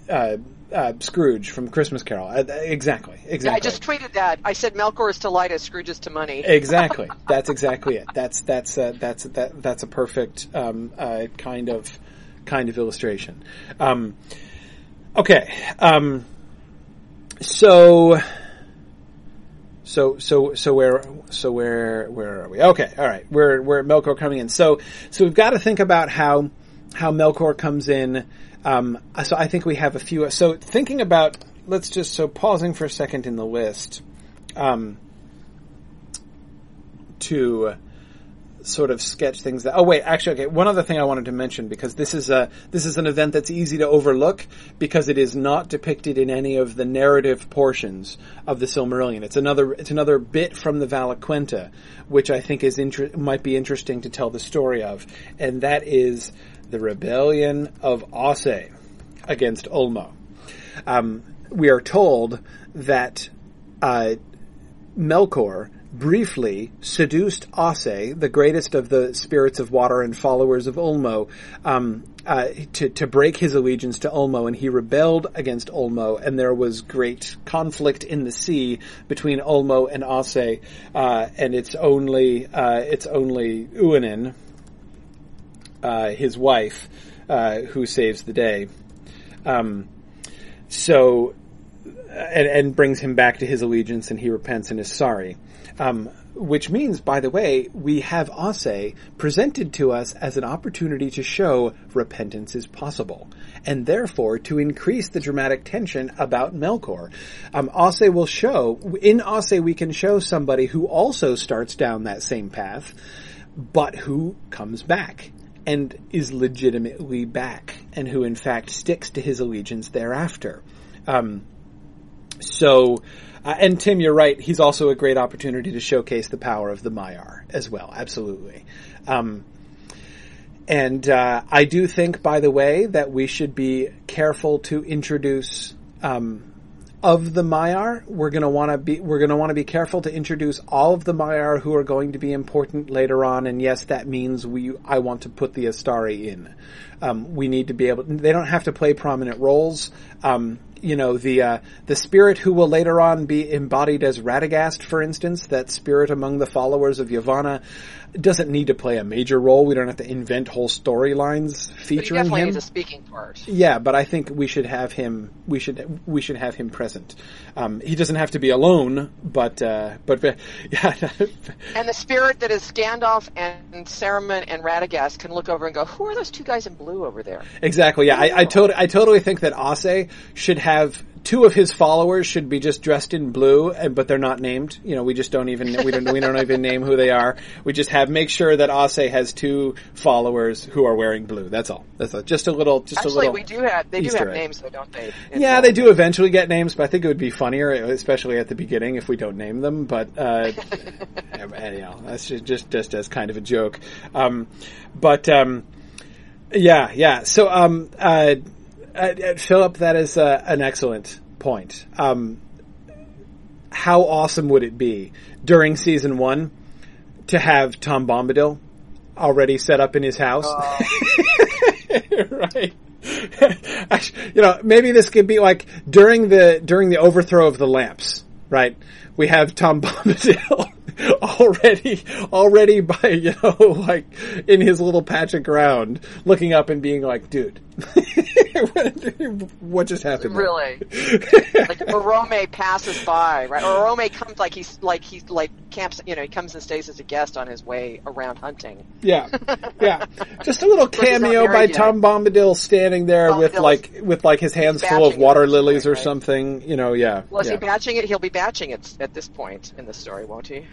uh, uh, Scrooge from Christmas Carol. Uh, exactly, exactly. Yeah, I just tweeted that. I said Melkor is to light as Scrooge is to money. exactly. That's exactly it. That's that's uh, that's that that's a perfect um, uh, kind of kind of illustration. Um, okay, um, so so so so where so where where are we? Okay, all right. We're we're at Melkor coming in. So so we've got to think about how how Melkor comes in. Um, so I think we have a few. So thinking about let's just so pausing for a second in the list. Um, to sort of sketch things that, oh wait, actually, okay, one other thing I wanted to mention because this is a, this is an event that's easy to overlook because it is not depicted in any of the narrative portions of the Silmarillion. It's another, it's another bit from the Valaquenta, which I think is inter- might be interesting to tell the story of, and that is the rebellion of Ossë against Ulmo. Um, we are told that, uh, Melkor briefly seduced Ossë, the greatest of the spirits of water and followers of Ulmo, um, uh, to, to break his allegiance to Ulmo, and he rebelled against Ulmo, and there was great conflict in the sea between Ulmo and Ossë, uh, and it's only uh, it's only Uinen, uh, his wife, uh, who saves the day. Um, so and, and, brings him back to his allegiance, and he repents and is sorry. Um, which means, by the way, we have Ossë presented to us as an opportunity to show repentance is possible, and therefore to increase the dramatic tension about Melkor. Um, Ossë will show, in Ossë we can show somebody who also starts down that same path, but who comes back and is legitimately back, and who in fact sticks to his allegiance thereafter. Um, so, uh, and Tim, you're right. He's also a great opportunity to showcase the power of the Maiar as well. Absolutely. Um, and uh, I do think, by the way, that we should be careful to introduce um, of the Maiar. We're going to want to be we're going to want to be careful to introduce all of the Maiar who are going to be important later on. And yes, that means we I want to put the Istari in. Um, we need to be able. They don't have to play prominent roles. Um, you know the uh, the spirit who will later on be embodied as Radagast, for instance, that spirit among the followers of Yavanna, doesn't need to play a major role. We don't have to invent whole storylines featuring he him. Needs a speaking part. Yeah, but I think we should have him. We should we should have him present. Um, he doesn't have to be alone, but uh, but yeah. and the spirit that is Gandalf and Saruman and Radagast can look over and go, "Who are those two guys in blue over there?" Exactly. Yeah, I, I totally I totally think that Ossë should have two of his followers should be just dressed in blue, and but they're not named. You know, we just don't even we don't we don't even name who they are. We just have make sure that Ossë has two followers who are wearing blue. That's all. That's all. just a little just Actually, a little. we do have they Easter do have egg. names though, don't they? Yeah, they do eventually get names, but I think it would be funnier, especially at the beginning, if we don't name them. But uh, anyhow, that's just, just just as kind of a joke. Um, but um, yeah, yeah. So um, uh, uh, Philip, that is uh, an excellent point. Um, how awesome would it be during season one to have Tom Bombadil already set up in his house? right. You know, maybe this could be like during the during the overthrow of the lamps, right? We have Tom Bombadil already already by you know like in his little patch of ground looking up and being like dude what just happened there? Really? like Orome passes by, right? Or Orome comes like he's like he's like camps. You know, he comes and stays as a guest on his way around hunting. yeah yeah just a little course, he's not cameo by yet. Tom Bombadil standing there with like with like his hands full of water lilies point, or right? something you know yeah Well, is yeah. he batching it? He'll be batching it at this point in the story, won't he?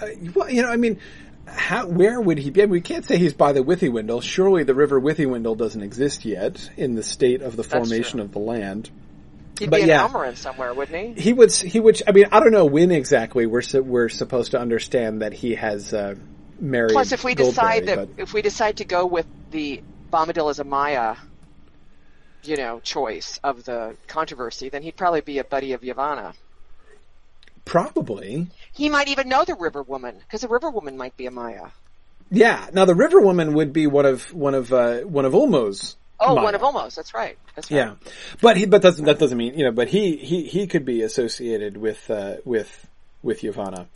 Uh, well, you know, I mean, how, where would he be? I mean, we can't say he's by the Withywindle. Surely the river Withywindle doesn't exist yet in the state of the formation true. of the land. He'd But be in yeah. Almaren somewhere, wouldn't he? He would, he would, I mean, I don't know when exactly we're, su- we're supposed to understand that he has, uh, married Plus, if we decide that but- if we decide to go with the Bombadil as a Maya, you know, choice of the controversy, then he'd probably be a buddy of Yavanna. Probably. He might even know the River Woman because the River Woman might be a Maya. Yeah. Now the River Woman would be one of, one of, uh, one of Ulmo's Oh, Maya. one of Ulmo's. That's right. That's right. Yeah, but he, but doesn't that doesn't mean you know? But he he he could be associated with uh, with with Yavanna.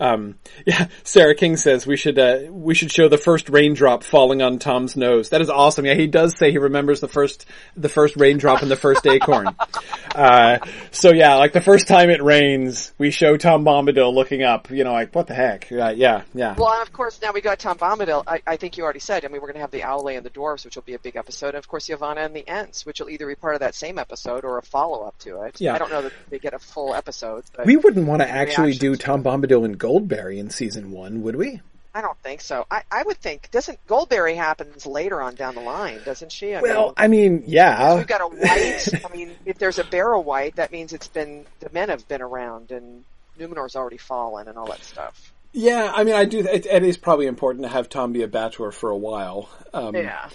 Um, yeah, Sarah King says we should uh, we should show the first raindrop falling on Tom's nose. That is awesome. Yeah, he does say he remembers the first the first raindrop and the first acorn. Uh, so yeah, like the first time it rains, we show Tom Bombadil looking up. You know, like what the heck? Uh, yeah, yeah. Well, and of course, now we got Tom Bombadil. I, I think you already said. I mean, we're going to have the Aule and the Dwarves, which will be a big episode, and of course, Yavanna and the Ents, which will either be part of that same episode or a follow up to it. Yeah. I don't know that they get a full episode. But we wouldn't want to actually do. Tom Bombadil and Goldberry in season one, would we? I don't think so. I, I would think doesn't Goldberry happens later on down the line, doesn't she? I Well, mean, I mean, yeah. we've got a wight. I mean, if there's a barrow wight, that means it's been the men have been around and Numenor's already fallen and all that stuff. Yeah, I mean, I do. It, it is probably important to have Tom be a bachelor for a while. Um, Yeah.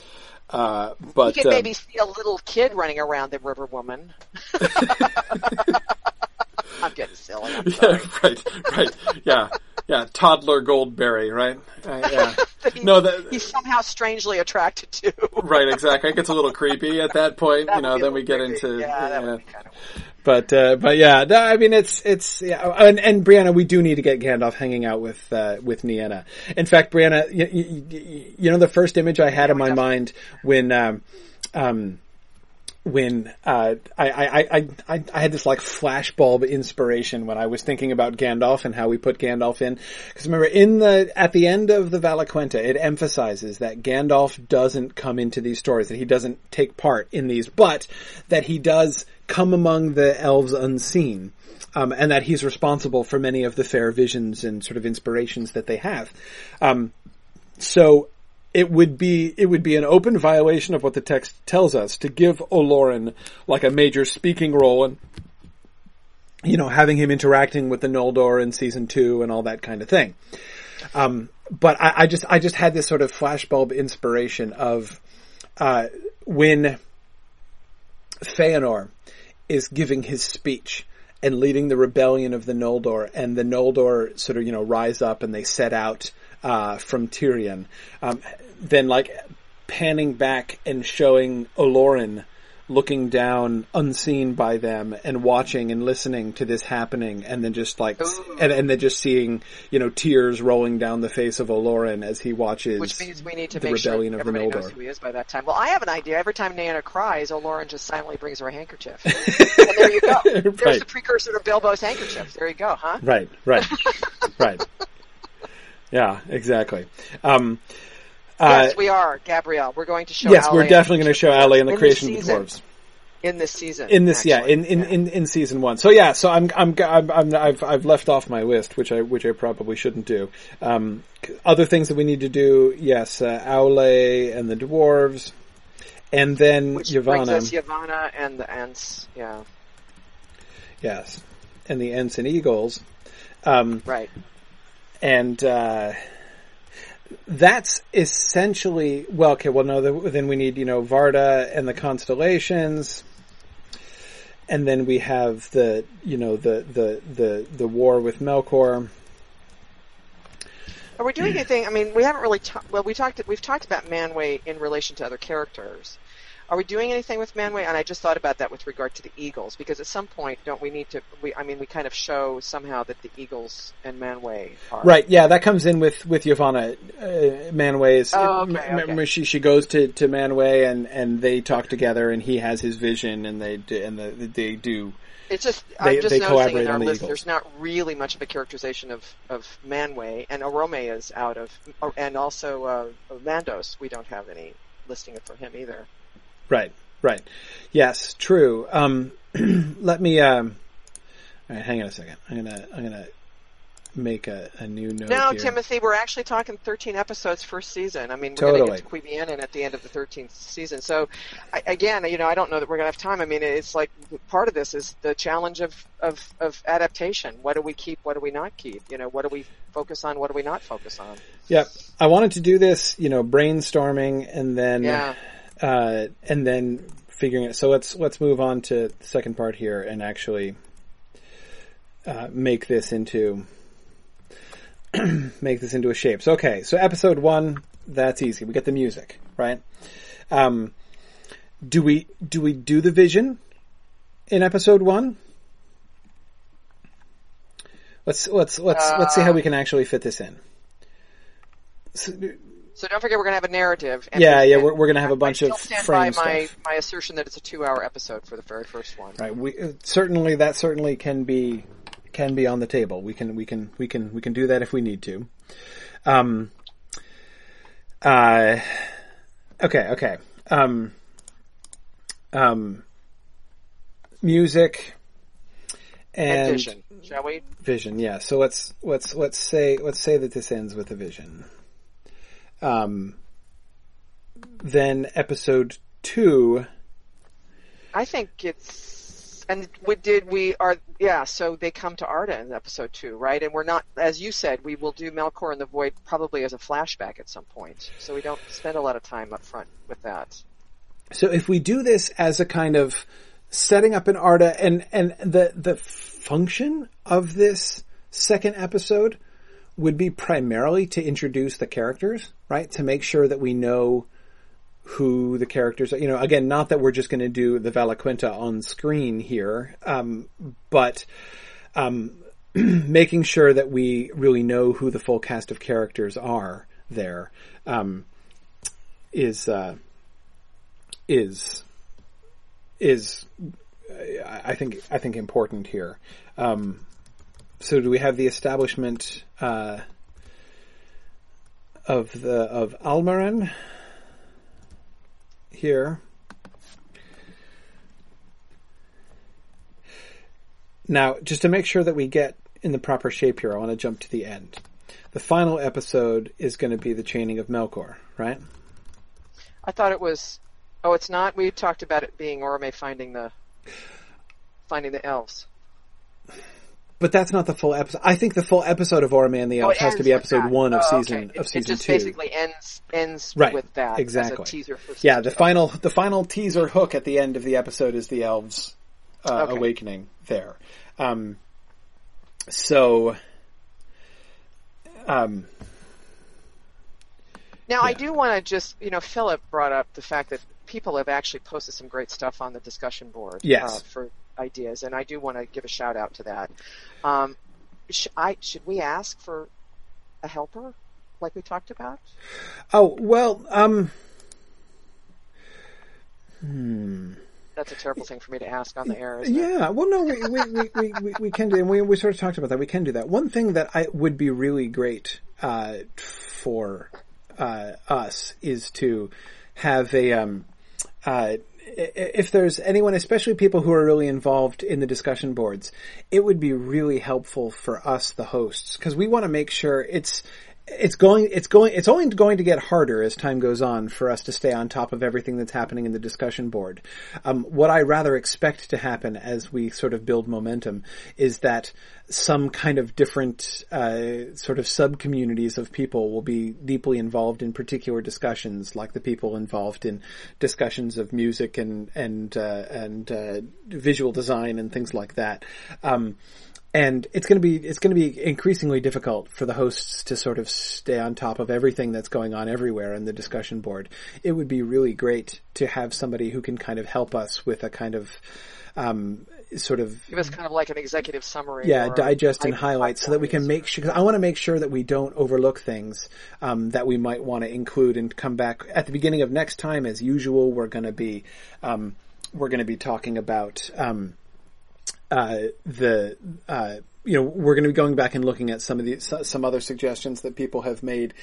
Uh, You but could um, maybe see a little kid running around the River Woman. I'm getting silly. I'm yeah, right, right, yeah, yeah. Toddler Goldberry, right? Uh, yeah. He- No, that he's somehow strangely attracted to. right, exactly. It gets a little creepy at that point. That you know, then we get little into creepy. yeah, that yeah. kind of. But uh, but yeah, I mean it's it's yeah, and, and Brianna, we do need to get Gandalf hanging out with uh, with Nienna. In fact, Brianna, you, you, you know the first image I had in my mind when um, um, when uh, I, I, I, I, had this like flashbulb inspiration when I was thinking about Gandalf and how we put Gandalf in. Because remember, in the at the end of the Valaquenta, it emphasizes that Gandalf doesn't come into these stories, that he doesn't take part in these, but that he does come among the elves unseen. Um, and that he's responsible for many of the fair visions and sort of inspirations that they have. Um, so it would be it would be an open violation of what the text tells us to give Olorin like a major speaking role and you know having him interacting with the Noldor in season two and all that kind of thing. Um, but I, I just I just had this sort of flashbulb inspiration of uh, when Feanor is giving his speech and leading the rebellion of the Noldor, and the Noldor sort of you know rise up and they set out uh, from Tirion. Um, then like panning back and showing Olorin looking down unseen by them and watching and listening to this happening and then just like and, and then just seeing you know tears rolling down the face of Olorin as he watches Which means we need to the make sure rebellion of the everybody Noldor. knows who he is by that time. Well, I have an idea. Every time Nienna cries, Olorin just silently brings her a handkerchief. and there you go. There's Right. the precursor to Bilbo's handkerchief. There you go, huh? Right, right, right. Yeah, exactly. Um, uh, yes, we are, Gabrielle. We're going to show. yes, we're definitely going to show Aule and the in creation of the dwarves in this season. in this. Yeah, actually. in in, in in season one. So yeah, so I'm I'm I'm, I'm I've I've left off my list, which I which I probably shouldn't do. Um, other things that we need to do. Yes, uh, Aule and the dwarves, and then which brings us Yavanna. Yavanna and the Ents. Yeah, Yes, and the Ents and Eagles. Um, right. and uh, that's essentially well. Okay, well, no. The, then we need you know Varda and the constellations, and then we have the you know the the the the war with Melkor. Are we doing anything? I mean, we haven't really. Ta- well, we talked. We've talked about Manwë in relation to other characters. Are we doing anything with Manwë? And I just thought about that with regard to the Eagles, because at some point, don't we need to? We, I mean, we kind of show somehow that the Eagles and Manwë are Right, yeah, that comes in with with Yavanna. Uh, Manwë's. Oh, okay, okay. She she goes to to Manwë and and they talk together and he has his vision and they do, and the, they do. It's just They- I'm just noticing in our list Eagles. there's not really much of a characterization of of Manwë, and Orome is out of, oh, and also uh, Mandos. We don't have any listing for him either. Right, right. Yes, true. Um, let me. Um, all right, hang on a second. I'm gonna. I'm gonna make a, a new note No, here. Timothy, we're actually talking 13 episodes first season. I mean, we're Totally. going to get to Cuiviénen at the end of the 13th season. So, I, again, you know, I don't know that we're going to have time. I mean, it's like part of this is the challenge of, of, of adaptation. What do we keep? What do we not keep? You know, what do we focus on? What do we not focus on? Yep. I wanted to do this, you know, brainstorming and then, Yeah. Uh, and then figuring it. So let's let's move on to the second part here and actually uh, make this into make this into a shape. So okay, so episode one, that's easy. We get the music, right? Um, do we do we do the vision in episode one? Let's let's let's let's see how we can actually fit this in. So- So don't forget, we're going to have a narrative. and yeah, yeah, we're, we're gonna have a bunch still of stand by my, stuff. my assertion that it's a two-hour episode for the very first one. Right. We uh, certainly that certainly can be can be on the table. We can we can we can we can do that if we need to. Um. Uh. Okay. Okay. Um. Um. Music. And, And, vision, shall we? vision, yeah. So let's let's let's say let's say that this ends with a vision. Um. Then episode two. I think it's and we did we are yeah. So they come to Arda in episode two, right? And we're not, as you said, we will do Melkor in the Void probably as a flashback at some point. So we don't spend a lot of time up front with that. So if we do this as a kind of setting up an Arda and, and the, the function of this second episode would be primarily to introduce the characters, right? To make sure that we know who the characters are. You know, again, not that we're just going to do the Valaquenta on screen here, um, but, um, making sure that we really know who the full cast of characters are there, um, is, uh, is is I think I think important here. Um, so do we have the establishment uh, of the of Almaren here? Now, just to make sure that we get in the proper shape here, I want to jump to the end. The final episode is going to be the chaining of Melkor, right? I thought it was. Oh, it's not. We talked about it being Orome finding the finding the elves. But that's not the full episode. I think the full episode of Orome and the Oh, Elves has to be episode one of Oh, season okay. of It- season it just two. basically ends ends Right, with that exactly. teaser for yeah, season the two. final the final teaser hook at the end of the episode is the elves uh, Okay. awakening there. Um, so, um, Now, I do want to just, you know, Philip brought up the fact that people have actually posted some great stuff on the discussion board Yes. uh, for ideas, and I do want to give a shout out to that. Um, sh- I should we ask for a helper, like we talked about? oh well, um, That's a terrible thing for me to ask on the air. Yeah, well, no, we we, we, we, we, we can do, and we we sort of talked about that. We can do that. One thing that I would be really great uh, for uh, us is to have a um, uh, if there's anyone, especially people who are really involved in the discussion boards, it would be really helpful for us, the hosts, because we want to make sure it's it's going it's going it's only going to get harder as time goes on for us to stay on top of everything that's happening in the discussion board. Um, what I rather expect to happen as we sort of build momentum is that some kind of different uh, sort of sub communities of people will be deeply involved in particular discussions, like the people involved in discussions of music and and uh, and uh, visual design and things like that. Um, and it's going to be it's going to be increasingly difficult for the hosts to sort of stay on top of everything that's going on everywhere in the discussion board. It would be really great to have somebody who can kind of help us with a kind of um, sort of Give us kind of like an executive summary. yeah, digest and highlight so that we can make sure, cause I want to make sure that we don't overlook things, um, that we might want to include and come back at the beginning of next time as usual. We're going to be, um, we're going to be talking about, um, uh, the, uh, you know, we're going to be going back and looking at some of the, some other suggestions that people have made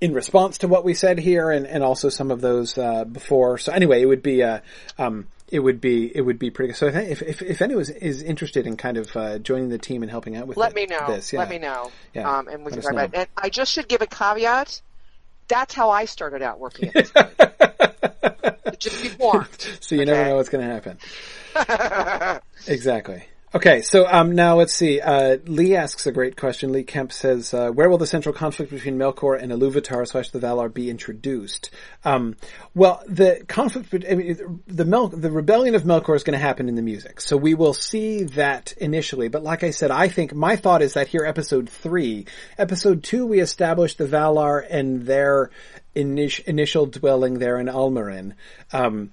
in response to what we said here and, and also some of those, uh, before. So anyway, it would be, uh, um, it would be, it would be pretty good. So if, if, if, anyone is, is interested in kind of, uh, joining the team and helping out with Let it- me know. this, yeah. Let me know. Yeah, Um, and we let can talk about it. And I just should give a caveat. That's how I started out working at this. just be warned. So you never know what's going to happen. exactly. Okay, so um, now let's see. Uh, Lee asks a great question. Lee Kemp says, uh, "Where will the central conflict between Melkor and Iluvatar slash the Valar be introduced?" Um, well, the conflict, I mean, the Mel- the rebellion of Melkor is going to happen in the music, so we will see that initially. But like I said, I think my thought is that here, episode three, episode two, we establish the Valar and their init- initial dwelling there in Almaren. Um,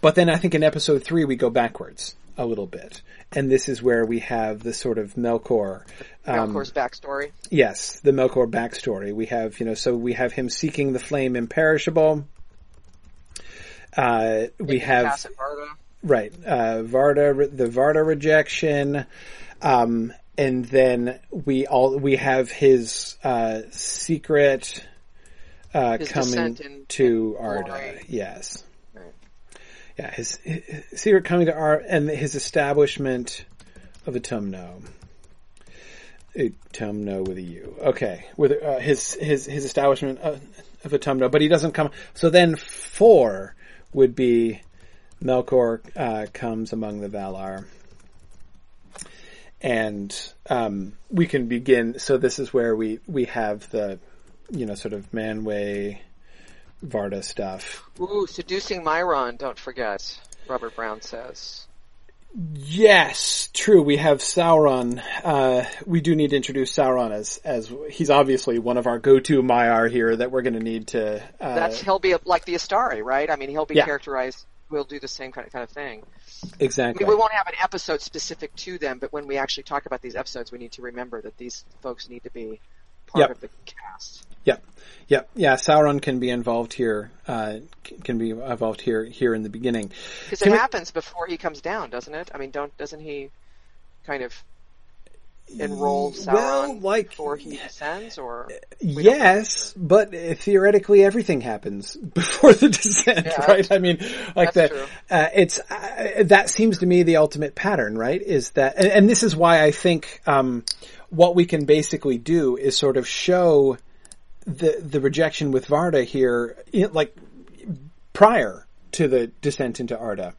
but then I think in episode three we go backwards. A little bit, and this is where we have the sort of Melkor. Um, Melkor's backstory. Yes, the Melkor backstory. We have, you know, so we have him seeking the flame imperishable. Uh, we have Varda. right uh, Varda, the Varda rejection, um, and then we all we have his uh, secret uh, His coming in- to in Arda. glory. Yes. Yeah, his, his secret coming to Arda and his establishment of Utumno. Utumno with a U. Okay, with uh, his his his establishment of, of Utumno, but he doesn't come. So then four would be Melkor uh, comes among the Valar, and um, we can begin. So this is where we we have the you know sort of Manwë Varda stuff. Ooh, seducing Mairon. Don't forget. Robert Brown says. Yes, true. We have Sauron. Uh, we do need to introduce Sauron as as he's obviously one of our go-to Maiar here that we're going to need to. Uh, That's he'll be like the Istari, right? I mean, he'll be Yeah. characterized. We'll do the same kind of kind of thing. I exactly. mean, we won't have an episode specific to them, but when we actually talk about these episodes, we need to remember that these folks need to be part Yep. of the cast. Yep, yep, yeah. Sauron can be involved here. Uh, can be involved here here in the beginning. Because it we- happens before he comes down, doesn't it? I mean, don't doesn't he kind of enroll Sauron Well, like- before he descends, or Yes, but uh, theoretically everything happens before the descent, Yeah, right? I mean, like true. uh, it's uh, that seems to me the ultimate pattern, right? Is that and, and this is why I think um, what we can basically do is sort of show the the rejection with Varda here, like prior to the descent into Arda.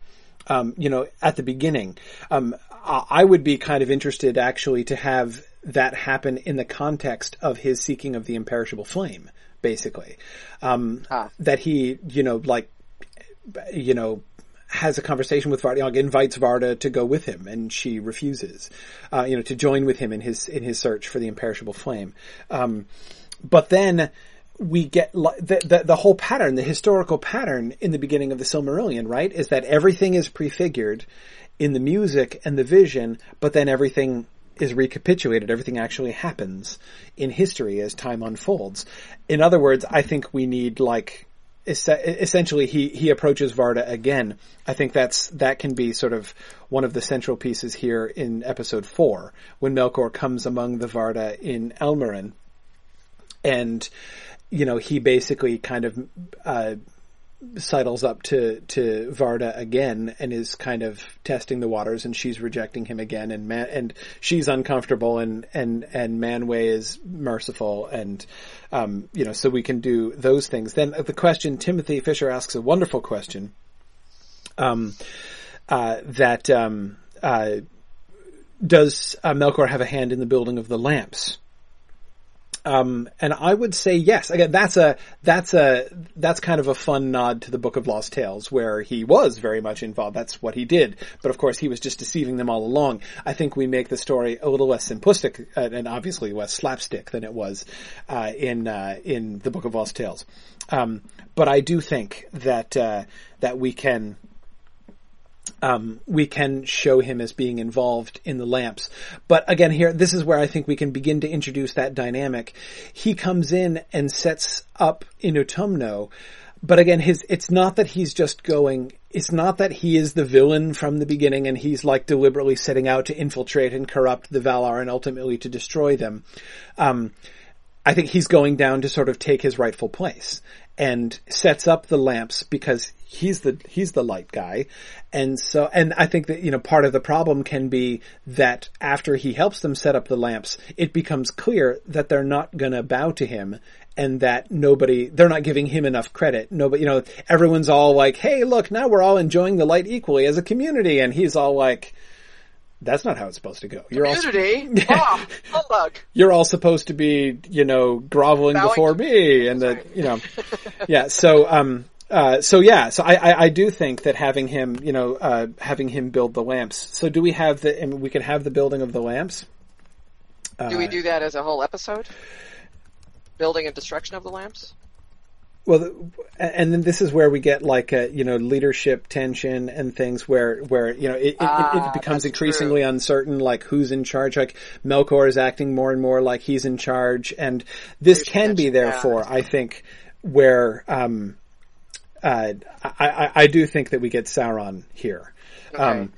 Um, you know, at the beginning, um, I I would be kind of interested actually to have that happen in the context of his seeking of the imperishable flame, basically. Um, Ah. that he, you know, like, you know, has a conversation with Varda, invites Varda to go with him, and she refuses, uh, you know, to join with him in his in his search for the imperishable flame. Um, but then we get the, the the whole pattern, the historical pattern in the beginning of the Silmarillion, right? Is that everything is prefigured in the music and the vision, but then everything is recapitulated. Everything actually happens in history as time unfolds. In other words, I think we need like es- essentially he he approaches Varda again. I think that's that can be sort of one of the central pieces here in episode four when Melkor comes among the Varda in Almaren and you know he basically kind of uh, sidles up to to Varda again and is kind of testing the waters, and she's rejecting him again, and man, and she's uncomfortable, and and and Manwë is merciful, and um, you know, so we can do those things. Then the question Timothy Fisher asks a wonderful question. Um, uh, that um, uh, does uh, Melkor have a hand in the building of the lamps? Um, and I would say yes. Again, that's a that's a that's kind of a fun nod to the Book of Lost Tales, where he was very much involved. That's what he did. But of course, he was just deceiving them all along. I think we make the story a little less simplistic uh, and obviously less slapstick than it was uh, in uh, in the Book of Lost Tales. Um, but I do think that uh, that we can um, we can show him as being involved in the lamps. But again, here, this is where I think we can begin to introduce that dynamic. He comes in and sets up in Utumno, but again, his, it's not that he's just going, it's not that he is the villain from the beginning and he's like deliberately setting out to infiltrate and corrupt the Valar and ultimately to destroy them. Um, I think he's going down to sort of take his rightful place and sets up the lamps because he's the he's the light guy. And so and I think that you know part of the problem can be that after he helps them set up the lamps it becomes clear that they're not going to bow to him and that nobody they're not giving him enough credit. Nobody you know everyone's all like hey look now we're all enjoying the light equally as a community. And he's all like that's not how it's supposed to go. You're all? Ah, humbug. you're all supposed to be, you know, groveling Bowing before me, and that, you know, yeah. So, um, uh, so yeah, so I, I, I do think that having him, you know, uh, having him build the lamps. So, do we have the? Mean, we can have the building of the lamps. Do we do that as a whole episode? Building and destruction of the lamps? Well, and then this is where we get like a you know leadership tension and things where where you know it, Ah, it becomes increasingly true. uncertain like who's in charge. Like Melkor is acting more and more like he's in charge, and this can be therefore. I think where um uh I, I I do think that we get Sauron here. Okay. Um,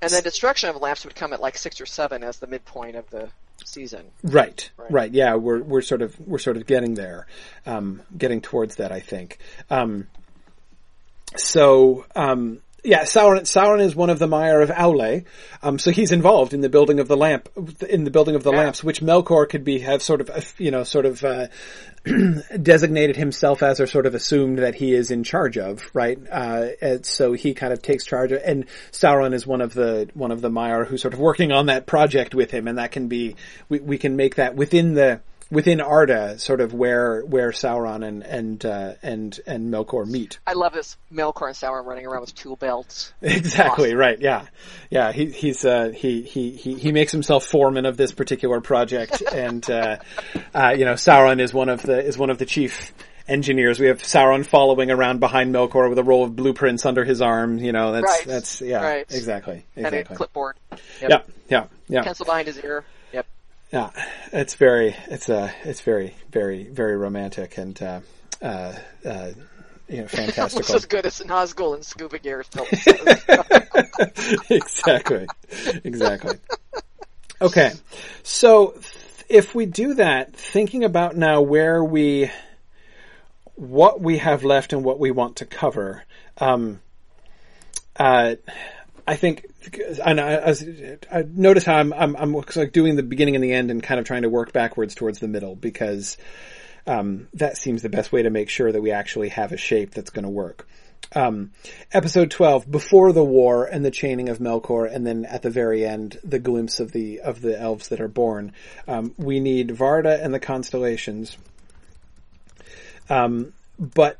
and then destruction of lamps would come at like six or seven as the midpoint of the season. Right, Right. right, yeah, we're we're sort of we're sort of getting there, um, getting towards that, I think. Um, so, um, yeah, Sauron, Sauron is one of the Maiar of Aule, um, so he's involved in the building of the lamp, in the building of the Yeah. lamps, which Melkor could be have sort of, uh, you know, sort of uh, designated himself as, or sort of assumed that he is in charge of, right? Uh, so he kind of takes charge of, and Sauron is one of the one of the Maiar who's sort of working on that project with him, and that can be we we can make that within the within Arda, sort of where where Sauron and and uh, and and Melkor meet. I love this Melkor and Sauron running around with tool belts. Exactly Awesome. right. Yeah, yeah. He he's uh, he he he he makes himself foreman of this particular project, and uh, uh, you know Sauron is one of the is one of the chief engineers. We have Sauron following around behind Melkor with a roll of blueprints under his arm. You know that's Right. that's yeah Right. exactly And a clipboard. Yep. Yeah yeah yeah Pencil behind his ear. Yeah. It's very it's uh it's very very very romantic and uh, uh, uh, you know Almost fantastical. as good as Nazgul and Scuba Gear films. exactly. Exactly. Okay. So th- if we do that, thinking about now where we, what we have left and what we want to cover, um, uh, I think, and I, as, I notice how I'm, I'm, I'm like doing the beginning and the end and kind of trying to work backwards towards the middle because, um, that seems the best way to make sure that we actually have a shape that's going to work. Um, episode 12, before the war and the chaining of Melkor, and then at the very end, the glimpse of the, of the elves that are born. Um, we need Varda and the constellations. Um, but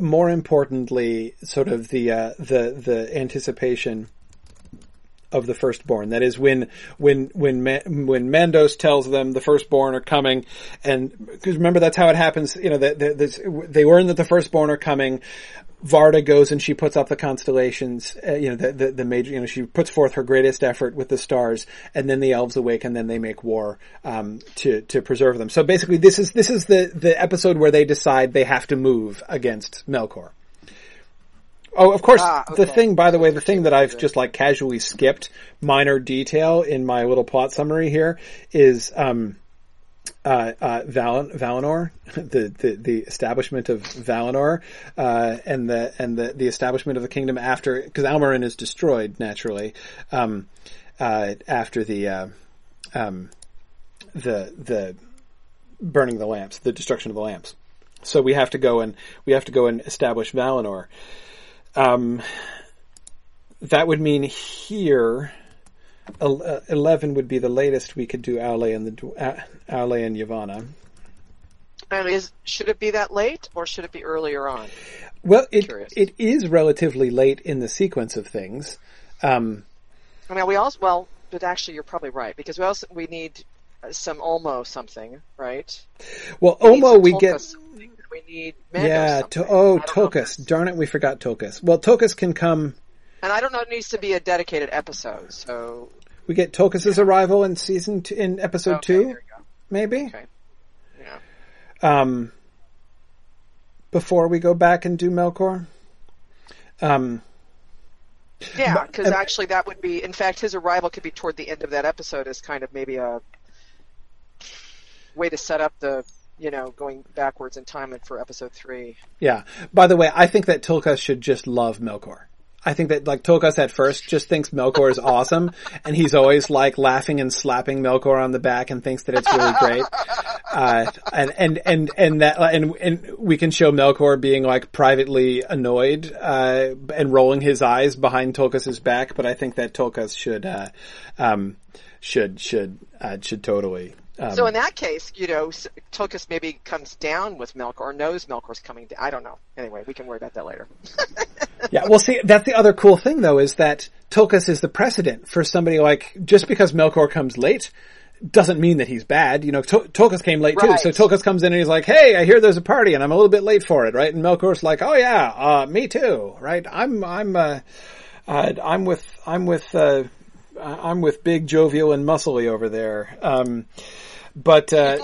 more importantly, sort of the, uh, the, the anticipation of the firstborn. That is when when when Ma- when Mandos tells them the firstborn are coming, and because remember that's how it happens. You know, that the, they learn that the firstborn are coming. Varda goes and she puts up the constellations. Uh, you know, the, the the major. You know, she puts forth her greatest effort with the stars, and then the elves awake, and then they make war um, to to preserve them. So basically, this is this is the the episode where they decide they have to move against Melkor. Oh, of course. Ah, The thing, by the way, the thing that I've just like casually skipped, minor detail in my little plot summary here, is um, uh, uh, Val- Valinor, the, the the establishment of Valinor, uh, and the and the the establishment of the kingdom after because Almaren is destroyed naturally, um, uh, after the uh, um, the the burning the lamps, the destruction of the lamps. So we have to go and we have to go and establish Valinor. Um, that would mean here, uh, eleven would be the latest we could do Aule and the uh, Aule and Yavanna. and is should it be that late or should it be earlier on? Well, it Curious. it is relatively late in the sequence of things. Um, I mean, we also well, but actually, you're probably right because we also we need some Ulmo something, right? well, We some we get. We need Mando yeah. To, oh, I don't know if Tulkas. Darn it, we forgot Tulkas. Well, Tulkas can come. And I don't know. It needs to be a dedicated episode. So We get Tulkas's arrival in season two, in episode okay, two, there you go. maybe. Okay. Yeah. Um, before we go back and do Melkor. Um, Yeah, because actually that would be, in fact, his arrival could be toward the end of that episode as kind of maybe a way to set up the, you know, going backwards in time and for episode three. Yeah. By the way, I think that Tulkas should just love Melkor. I think that like Tulkas at first just thinks Melkor is awesome, and he's always like laughing and slapping Melkor on the back and thinks that it's really great. Uh, and and and and that and and we can show Melkor being like privately annoyed uh, and rolling his eyes behind Tulkas's back, but I think that Tulkas should uh, um, should should uh, should totally. Um, So in that case, you know, Tulkas maybe comes down with Melkor or knows Melkor's coming down. I don't know. Anyway, we can worry about that later. Yeah, well, see, that's the other cool thing, though, is that Tulkas is the precedent for somebody like just because Melkor comes late doesn't mean that he's bad. You know, to- Tulkas came late Right. too. So Tulkas comes in and he's like, "Hey, I hear there's a party and I'm a little bit late for it, right?" And Melkor's like, "Oh yeah, uh, me too, right? I'm I'm uh, uh, I'm with I'm with uh, I'm with Big Jovial and Muscly over there." Um, but uh,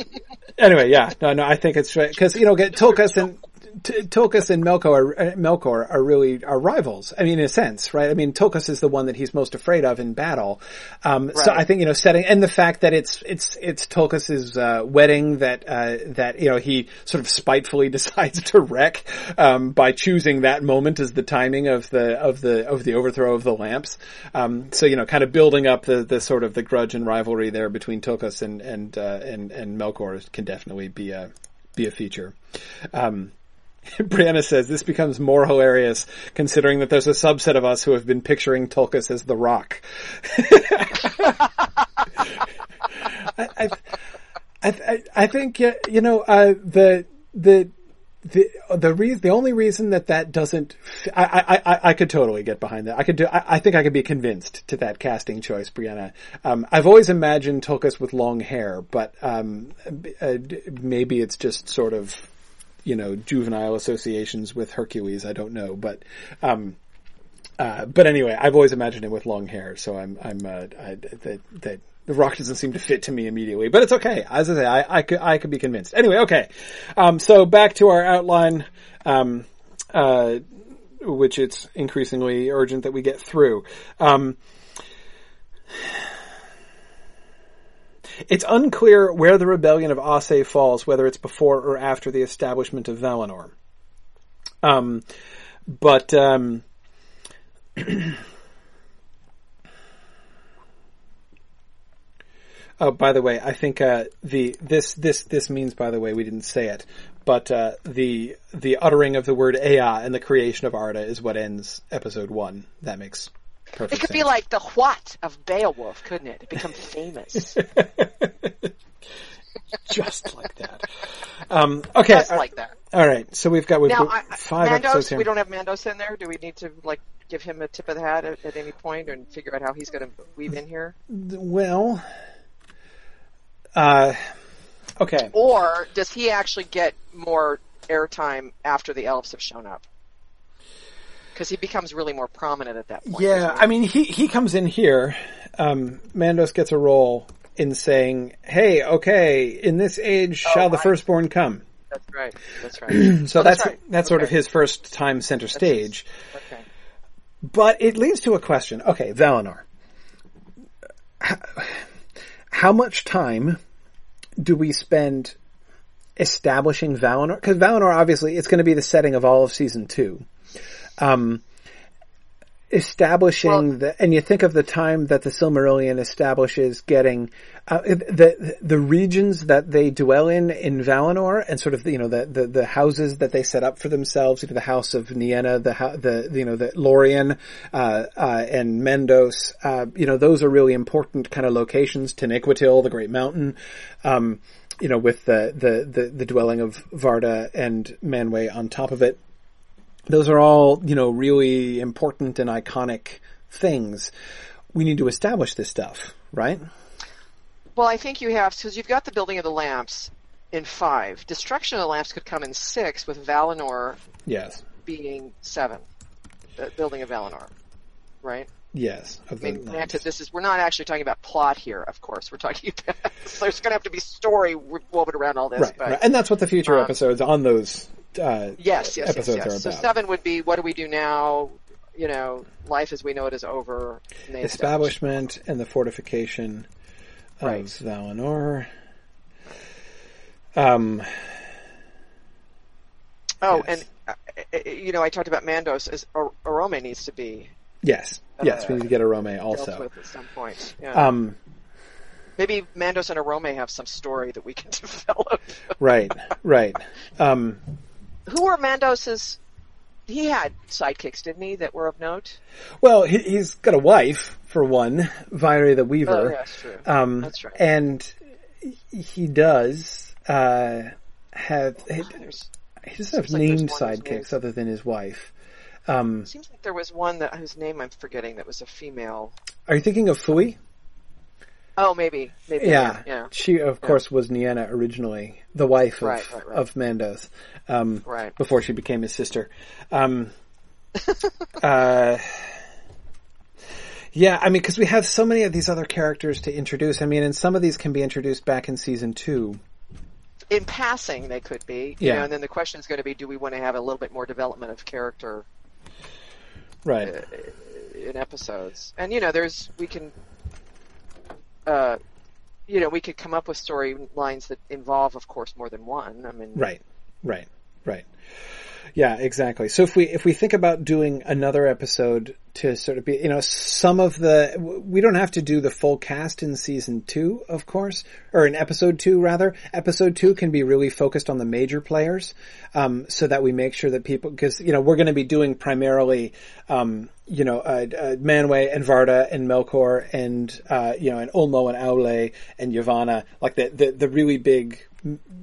anyway, yeah, no, no, I think it's right. Because you know, get and T- Tulkas and Melkor are, uh, Melkor are really are rivals. I mean, in a sense, right? I mean, Tulkas is the one that he's most afraid of in battle. Um, So I think you know, setting and the fact that it's it's it's Tulkas's uh, wedding that uh, that you know he sort of spitefully decides to wreck um, by choosing that moment as the timing of the of the of the overthrow of the lamps. Um, so you know, kind of building up the the sort of the grudge and rivalry there between Tulkas and and uh, and and Melkor can definitely be a be a feature. Um, Brianna says this becomes more hilarious considering that there's a subset of us who have been picturing Tulkas as the Rock. I, I, I, I think uh, you know uh, the the the the reason the only reason that that doesn't I, I, I, could totally get behind that I could do I, I think I could be convinced to that casting choice Brianna um, I've always imagined Tulkas with long hair but um, uh, maybe it's just sort of you know juvenile associations with Hercules I don't know but um, uh, but anyway, I've always imagined him with long hair, so I'm, I'm, uh, I, that, that the rock doesn't seem to fit to me immediately, but it's okay. As I say, I, I could, I could be convinced. Anyway, okay. Um, so back to our outline, um, uh, which it's increasingly urgent that we get through. Um, it's unclear where the rebellion of Ossë falls, whether it's before or after the establishment of Valinor. Um, but, um, Oh, by the way, I think uh, the this this this means. By the way, we didn't say it, but uh, the the uttering of the word Ea and the creation of Arda is what ends episode one. That makes perfect It could sense. be like the what of Beowulf, couldn't it? It become famous. just like that. Um, okay, Just like that. all right. So we've got we've Now, got I, I- five episodes here. we don't have Mandos in there. Do we need to like give him a tip of the hat at, at any point and figure out how he's going to weave in here? well, uh, okay. Or does he actually get more airtime after the elves have shown up? Because he becomes really more prominent at that point. Yeah. I mean, he he comes in here. Um, Mandos gets a role in saying, "Hey, okay, in this age shall the firstborn come." that's right. That's right. So Oh, that's that's right. that's sort of his first time center stage. okay. But it leads to a question. Okay, Valinor. H- How much time do we spend establishing Valinor? Because Valinor, obviously, it's going to be the setting of all of season two. Um, establishing Well- the, and you think of the time that the Silmarillion establishes getting uh, the the regions that they dwell in in Valinor, and sort of you know the the, the houses that they set up for themselves, you know, the house of Nienna, the the you know the Lorien uh, uh, and Mandos, uh, you know, those are really important kind of locations. Taniquetil, the Great Mountain. Um, you know, with the, the, the, the dwelling of Varda and Manwë on top of it those are all, you know, really important and iconic things. We need to establish this stuff, right? Well, I think you have because you've got the building of the lamps in five. Destruction of the lamps could come in six, with Valinor Yes. being seven. The building of Valinor, right? Yes. I mean, granted, this is we're not actually talking about plot here. Of course, we're talking about so there's going to have to be story woven around all this. right, but right. And that's what the future um, episodes on those uh, yes, yes, yes, yes. So seven would be what do we do now? You know, life as we know it is over. Establishment and the fortification of Right. Valinor. Um, Oh, Yes. and uh, uh, you know, I talked about Mandos as Ar- Orome needs to be yes. Yes, we need to get Orome also. at some point. Yeah. Um, Maybe Mandos and Orome have some story that we can develop. right, right. Um, Who were Mandos's? He had sidekicks, didn't he, that were of note? well, he, he's got a wife, for one, Vairë the Weaver. Oh, yeah, that's true. Um, That's right. And he does uh, have he, he doesn't have Seems like named sidekicks other than his wife. Um, seems like there was one that whose name I'm forgetting that was a female. are you thinking of Fui? Oh, maybe, maybe. Yeah, yeah, She, of course, was Nienna originally, the wife of Right, right, right. of Mandos, um, Right. before she became his sister. Um, uh, yeah, I mean, because we have so many of these other characters to introduce. I mean, and some of these can be introduced back in season two. In passing, they could be. You Yeah. know, and then the question is going to be: Do we want to have a little bit more development of character Right. in episodes? And you know, there's we can, uh, you know, we could come up with storylines that involve, of course, more than one. I mean, Right, right, right. Yeah, exactly. So if we if we think about doing another episode to sort of be, you know, some of the we don't have to do the full cast in season two, of course, or in episode two rather. Episode two can be really focused on the major players, um, so that we make sure that people because you know we're going to be doing primarily, um, you know, uh, uh, Manwë and Varda and Melkor and uh, you know and Ulmo and Aule and Yavanna, like the the, the really big,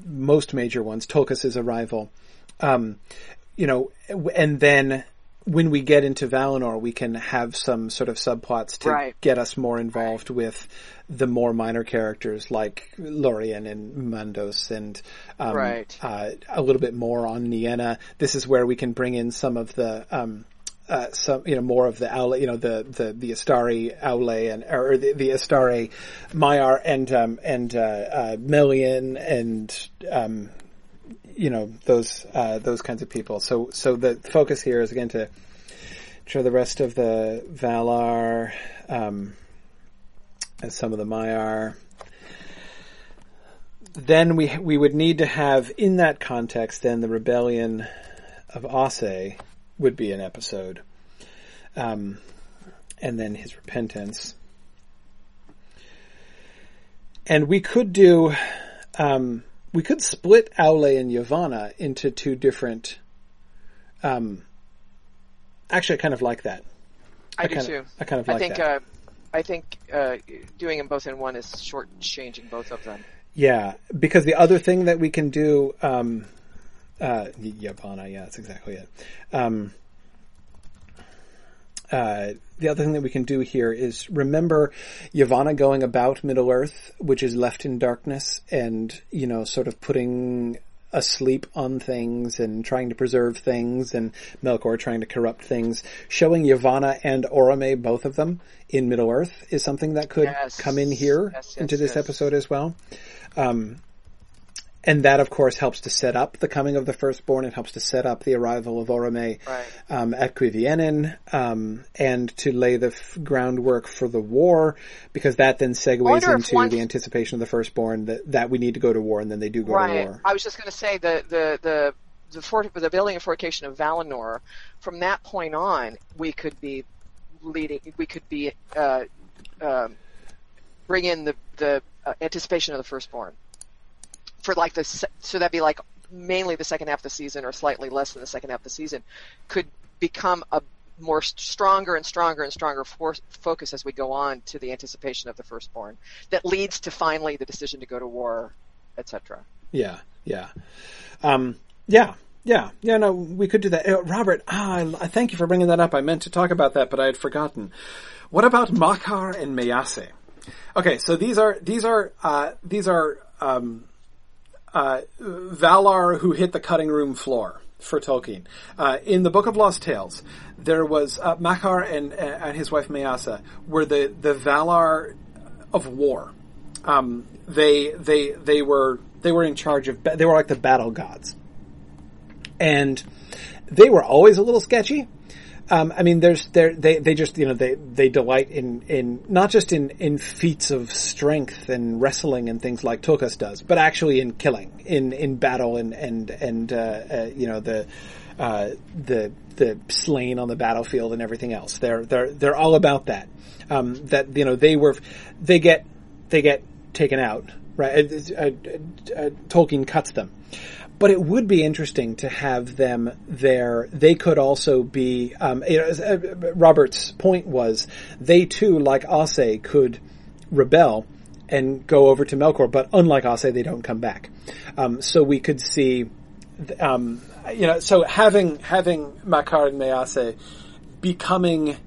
most major ones. Tulkas's arrival um, you know, and then when we get into Valinor, we can have some sort of subplots to Right. get us more involved with the more minor characters like Lorien and Mandos and um, Right. uh, a little bit more on Nienna. This is where we can bring in some of the um, uh, some you know more of the Aule, you know the the the Istari Aule and or the, the Istari Maiar and um, and uh, uh, Melian and um, you know those uh, those kinds of people. So so the focus here is again to show the rest of the Valar, um, and some of the Maiar. Then we we would need to have in that context then the rebellion of Ossë would be an episode, um, and then his repentance. And we could do, um, we could split Aule and Yavanna into two different. Um, actually, I kind of like that. I, do kind too. Of, I kind of I like think. that. Uh, I think uh, doing them both in one is short-changing both of them. Yeah, because the other thing that we can do, um, uh, Yavanna, yeah, that's exactly it. Um, uh, the other thing that we can do here is remember Yavanna going about Middle Earth, which is left in darkness, and you know, sort of putting asleep on things and trying to preserve things, and Melkor trying to corrupt things. Showing Yavanna and Orome, both of them, in Middle Earth is something that could Yes. come in here Yes, yes, into this episode as well. Um, and that, of course, helps to set up the coming of the firstborn. It helps to set up the arrival of Orome Right. um, at Cuiviénen, um, and to lay the f- groundwork for the war, because that then segues into one- the anticipation of the firstborn that, that we need to go to war, and then they do go right. to war. I was just going to say the the the the, fort, the building and fortification of Valinor. From that point on, we could be leading. We could be uh, um, bring in the the uh, anticipation of the firstborn for like the so that'd be like mainly the second half of the season or slightly less than the second half of the season could become a more stronger and stronger and stronger for- focus as we go on to the anticipation of the firstborn that leads to finally the decision to go to war etc Yeah, yeah, um, yeah, yeah, yeah. No, we could do that. Uh, Robert, ah, I, I thank you for bringing that up. I meant to talk about that, but I had forgotten. What about Makar and Meássë? Okay, so these are these are uh, these are um, uh, Valar who hit the cutting room floor for Tolkien. Uh, in the Book of Lost Tales, there was uh, Makar and and his wife Meássë were the the Valar of war. Um, they they they were they were in charge of they were like the battle gods, and they were always a little sketchy. Um, I mean, there's there they they just you know they they delight in in not just in in feats of strength and wrestling and things like Tulkas does, but actually in killing, in in battle and and and uh, uh, you know the uh, the the slain on the battlefield and everything else. They're they're they're all about that. Um, that you know they were they get they get taken out. Right, Uh, uh, uh, Tolkien cuts them but it would be interesting to have them there. They could also be. Um, uh, Robert's point was they too, like Ossë, could rebel and go over to Melkor, but unlike Ossë, they don't come back. Um, so we could see, um, you know, so having having Makar and Meássë becoming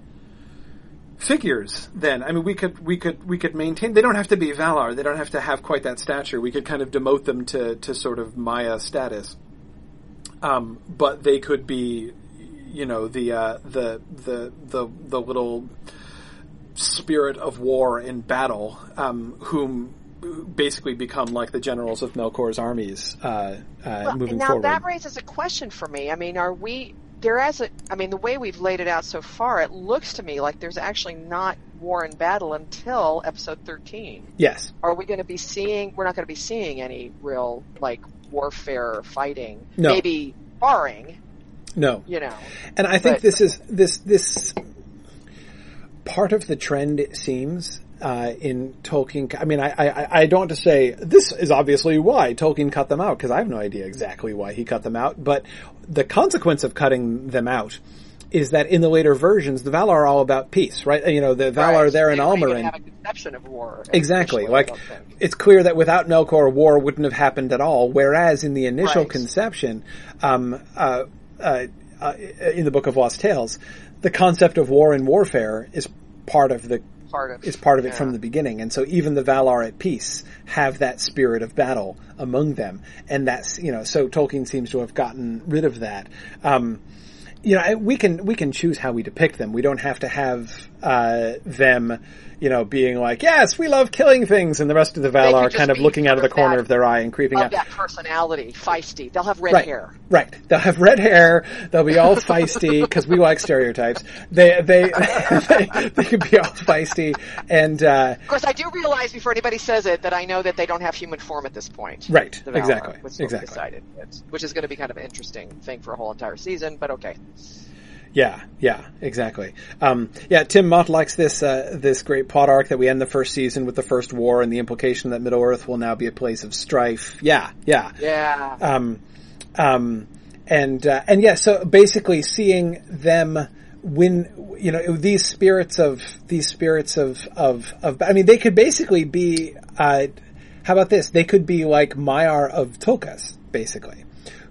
figures then. I mean, we could, we could, we could maintain, they don't have to be Valar. They don't have to have quite that stature. We could kind of demote them to, to sort of Maia status. Um, but they could be, you know, the, uh, the, the, the, the little spirit of war and battle, um, whom basically become like the generals of Melkor's armies, uh, uh, Well, moving now forward. that raises a question for me. I mean, are we there as a? I mean, the way we've laid it out so far, it looks to me like there's actually not war and battle until episode thirteen. yes. Are we going to be seeing? We're not going to be seeing any real like warfare or fighting. No. Maybe barring, No. you know. And I think But- this is this this part of the trend it seems uh, in Tolkien. I mean, I, I I don't want to say this is obviously why Tolkien cut them out because I have no idea exactly why he cut them out. But the consequence of cutting them out is that in the later versions, the Valar are all about peace, right? You know, the Valar Right. there in Almaren. have a conception of war. Exactly. Like it's clear that without Melkor, war wouldn't have happened at all. Whereas in the initial Right. conception, um, uh, uh, uh, in the Book of Lost Tales, the concept of war and warfare is part of the part of is part of it yeah. from the beginning. And so even the Valar at peace have that spirit of battle among them. And that's, you know, so Tolkien seems to have gotten rid of that. Um, you know, we can, we can choose how we depict them. We don't have to have, uh, them, you know, being like, yes, we love killing things, and the rest of the Valar kind of looking out of the corner of their eye and creeping out. that personality, feisty. They'll have red Right, hair. right. They'll have red hair. They'll be all feisty because we like stereotypes. They they they, they could be all feisty and uh, Of course, I do realize before anybody says it that I know that they don't have human form at this point. Right, Valar, exactly, exactly. Decided, which is going to be kind of an interesting thing for a whole entire season, but okay. Yeah, yeah, exactly. Um, yeah, Tim Mott likes this uh, this great plot arc that we end the first season with the first war and the implication that Middle Earth will now be a place of strife. Yeah, yeah. Yeah. Um, um, and uh, and yeah, so basically seeing them win, you know, these spirits of these spirits of of of. I mean, they could basically be. Uh, how about this? They could be like Maiar of Tulkas, basically,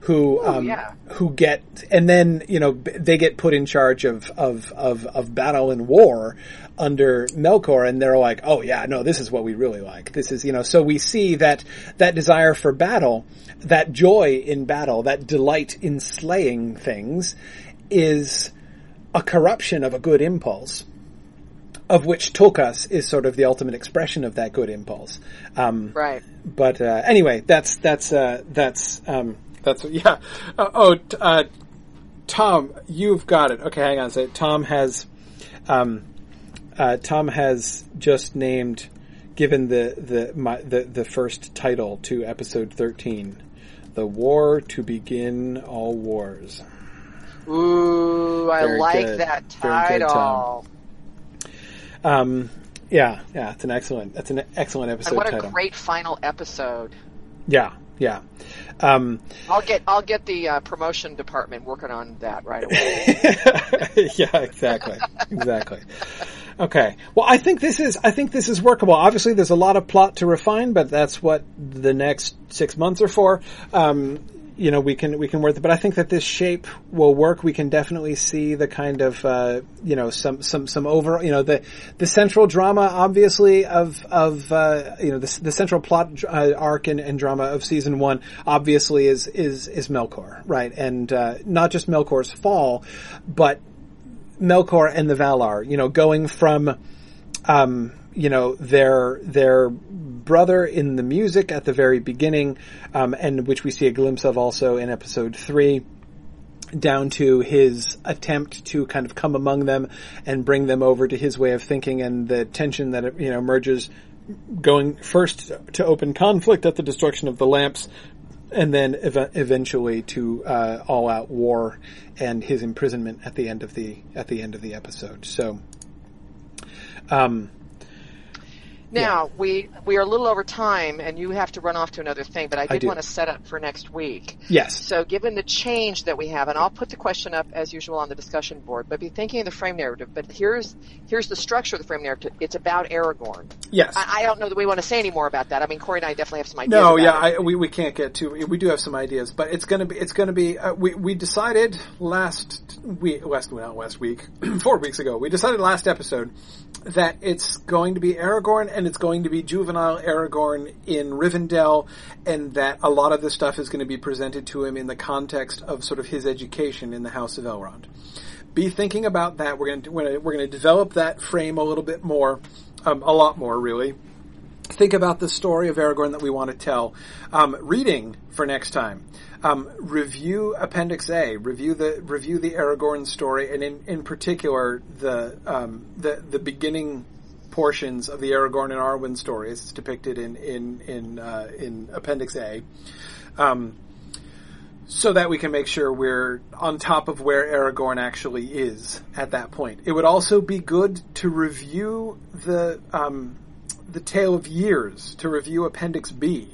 who um, yeah. who get and then you know they get put in charge of of of, of battle and war under Melkor, and they're like, oh yeah, no, this is what we really like. This is you know, so we see that that desire for battle, that joy in battle, that delight in slaying things, is a corruption of a good impulse. Of which Tulkas is sort of the ultimate expression of that good impulse. Um, right. but uh, anyway, that's that's uh, that's um, that's yeah. Uh, oh, t- uh, Tom, you've got it. Okay, hang on a second. Tom has um, uh, Tom has just named given the the my, the the first title to episode thirteen, "The War to Begin All Wars." Ooh, I Very like good. that Very good, title. Um, yeah, yeah, it's an excellent. That's an excellent and episode what a title. great final episode. yeah, yeah. Um, I'll get I'll get the uh, promotion department working on that right away. yeah, exactly, exactly. Okay. Well, I think this is I think this is workable. Obviously, there's a lot of plot to refine, but that's what the next six months are for. Um, you know, we can we can work, but I think that this shape will work. We can definitely see the kind of uh, you know some some some over you know the the central drama obviously of of uh, you know the, the central plot uh, arc and, and drama of season one obviously is is is Melkor right and uh, not just Melkor's fall, but Melkor and the Valar, you know, going from, um, you know, their their brother in the music at the very beginning, um, and which we see a glimpse of also in episode three, down to his attempt to kind of come among them and bring them over to his way of thinking, and the tension that you know emerges, going first to open conflict at the destruction of the lamps, and then ev- eventually to uh, all out war and his imprisonment at the end of the at the end of the episode. So, um, Now we we are a little over time, and you have to run off to another thing. But I did do. want to set up for next week. yes, So, given the change that we have, and I'll put the question up as usual on the discussion board, but be thinking of the frame narrative. But here's here's the structure of the frame narrative. It's about Aragorn. yes. I, I don't know that we want to say any more about that. I mean, Corey and I definitely have some ideas. No, yeah. I, we we can't get too. We do have some ideas, but it's gonna be it's gonna be. Uh, we we decided last we last well, last week, four weeks ago, we decided last episode that it's going to be Aragorn and it's going to be juvenile Aragorn in Rivendell, and that a lot of this stuff is going to be presented to him in the context of sort of his education in the House of Elrond. Be thinking about that. We're going to we're going to develop that frame a little bit more, um, a lot more really think about the story of Aragorn that we want to tell. Um, reading for next time. Um, review Appendix A. Review the review the Aragorn story, and in, in particular the um, the the beginning portions of the Aragorn and Arwen story as it's depicted in in in uh, in Appendix A. Um, so that we can make sure we're on top of where Aragorn actually is at that point. It would also be good to review the um, the Tale of Years to review Appendix B.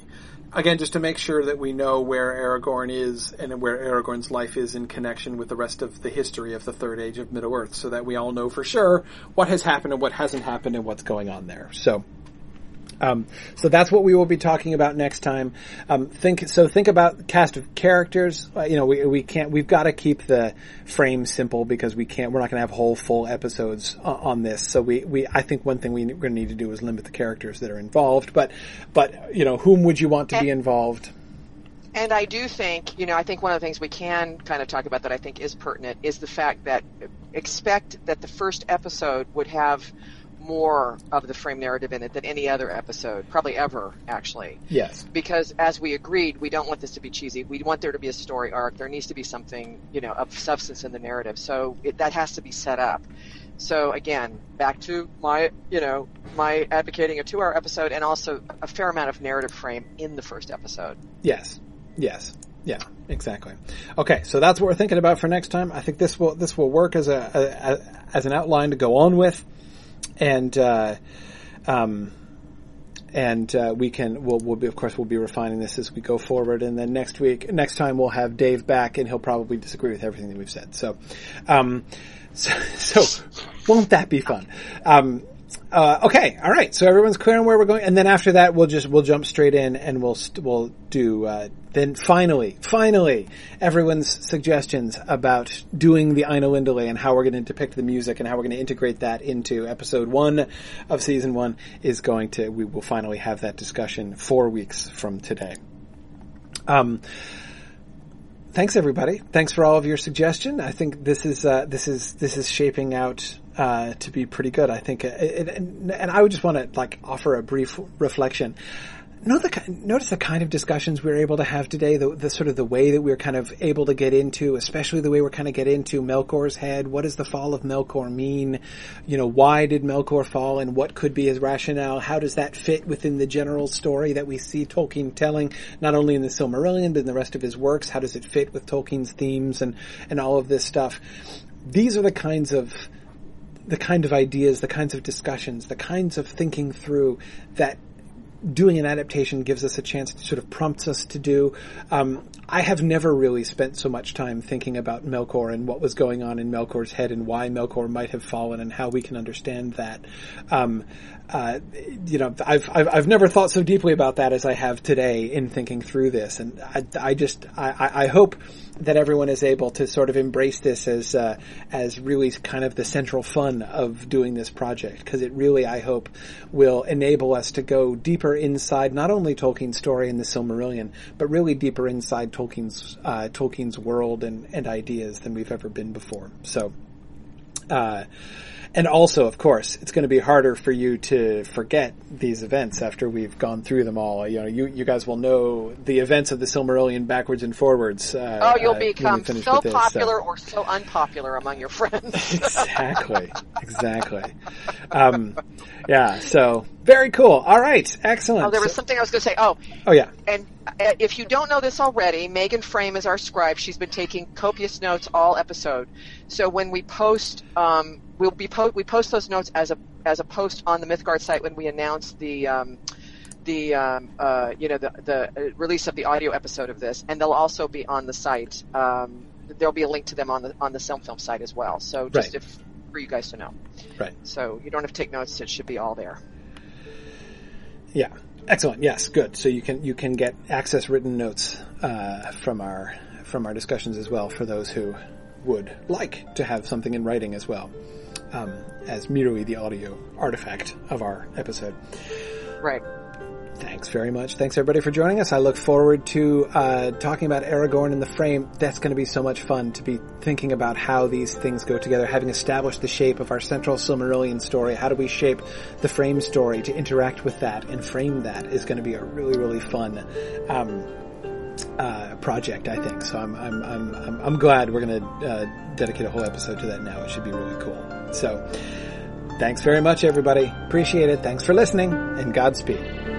Again, just to make sure that we know where Aragorn is and where Aragorn's life is in connection with the rest of the history of the Third Age of Middle Earth, so that we all know for sure what has happened and what hasn't happened and what's going on there. So, um, so that's what we will be talking about next time. Um, think so. Think about cast of characters. Uh, you know, we we can't. We've got to keep the frame simple because we can't. We're not going to have whole full episodes on, on this. So we we. I think one thing we, we're going to need to do is limit the characters that are involved. But but you know, whom would you want to be involved? And I do think, you know, I think one of the things we can kind of talk about that I think is pertinent is the fact that expect that the first episode would have more of the frame narrative in it than any other episode, probably ever, actually. Yes. Because as we agreed, we don't want this to be cheesy. We want there to be a story arc. There needs to be something, you know, of substance in the narrative. So it, that has to be set up. So again, back to my, you know, my advocating a two-hour episode and also a fair amount of narrative frame in the first episode. Yes. Yes. Yeah, exactly. Okay, so that's what we're thinking about for next time. I think this will this will work as a, a, a as an outline to go on with, and uh, um, and uh, we can we'll, we'll be of course we'll be refining this as we go forward, and then next week next time we'll have Dave back, and he'll probably disagree with everything that we've said. So, um, so, so won't that be fun? Um, uh, okay, all right. So everyone's clear on where we're going, and then after that, we'll just we'll jump straight in, and we'll we'll do. Uh, then finally, finally, everyone's suggestions about doing the Ainulindale and how we're going to depict the music and how we're going to integrate that into episode one of season one is going to. We will finally have that discussion four weeks from today. Um, thanks everybody. Thanks for all of your suggestion. I think this is uh, this is this is shaping out uh, to be pretty good. I think, uh, and, and I would just want to like offer a brief reflection. Notice the, kind of discussions we are able to have today, the, the, sort of the way that we're kind of able to get into, especially the way we're kind of get into Melkor's head. What does the fall of Melkor mean? You know, why did Melkor fall and what could be his rationale? How does that fit within the general story that we see Tolkien telling, not only in the Silmarillion, but in the rest of his works? How does it fit with Tolkien's themes and, and all of this stuff? These are the kinds of, the kind of ideas, the kinds of discussions, the kinds of thinking through that doing an adaptation gives us a chance to sort of prompts us to do. Um, I have never really spent so much time thinking about Melkor and what was going on in Melkor's head and why Melkor might have fallen and how we can understand that. Um, uh, you know, I've, I've, I've never thought so deeply about that as I have today in thinking through this, and I, I just I, I hope that everyone is able to sort of embrace this as uh, as really kind of the central fun of doing this project because it really I hope will enable us to go deeper inside not only Tolkien's story in the Silmarillion, but really deeper inside Tolkien's uh, Tolkien's world and, and ideas than we've ever been before. So. Uh, and also, of course, it's going to be harder for you to forget these events after we've gone through them all. You know, you, you guys will know the events of the Silmarillion backwards and forwards. Uh, oh, you'll uh, become so this, popular so. or so unpopular among your friends. exactly, exactly. Um, yeah, so very cool. All right, excellent. Oh, there was something I was going to say. Oh, oh yeah. And uh, if you don't know this already, Megan Frame is our scribe. She's been taking copious notes all episode. So when we post, um, we'll be po- we post those notes as a as a post on the Mythgard site when we announce the. Um, the um, uh, you know the the release of the audio episode of this, and they'll also be on the site. Um, there'll be a link to them on the on the Silm Film site as well. So just right. if for you guys to know. Right. So you don't have to take notes; it should be all there. Yeah. Excellent. Yes. Good. So you can you can get access written notes uh, from our from our discussions as well for those who would like to have something in writing as well, um, as merely the audio artifact of our episode. Right. Thanks very much. Thanks everybody for joining us. I look forward to uh, talking about Aragorn in the frame. That's going to be so much fun to be thinking about how these things go together. Having established the shape of our central Silmarillion story, how do we shape the frame story to interact with that and frame that is going to be a really really fun. Um, uh, project, I think. So I'm I'm I'm I'm, I'm glad we're going to uh, dedicate a whole episode to that now. It should be really cool. So, thanks very much, everybody. Appreciate it. Thanks for listening, and Godspeed.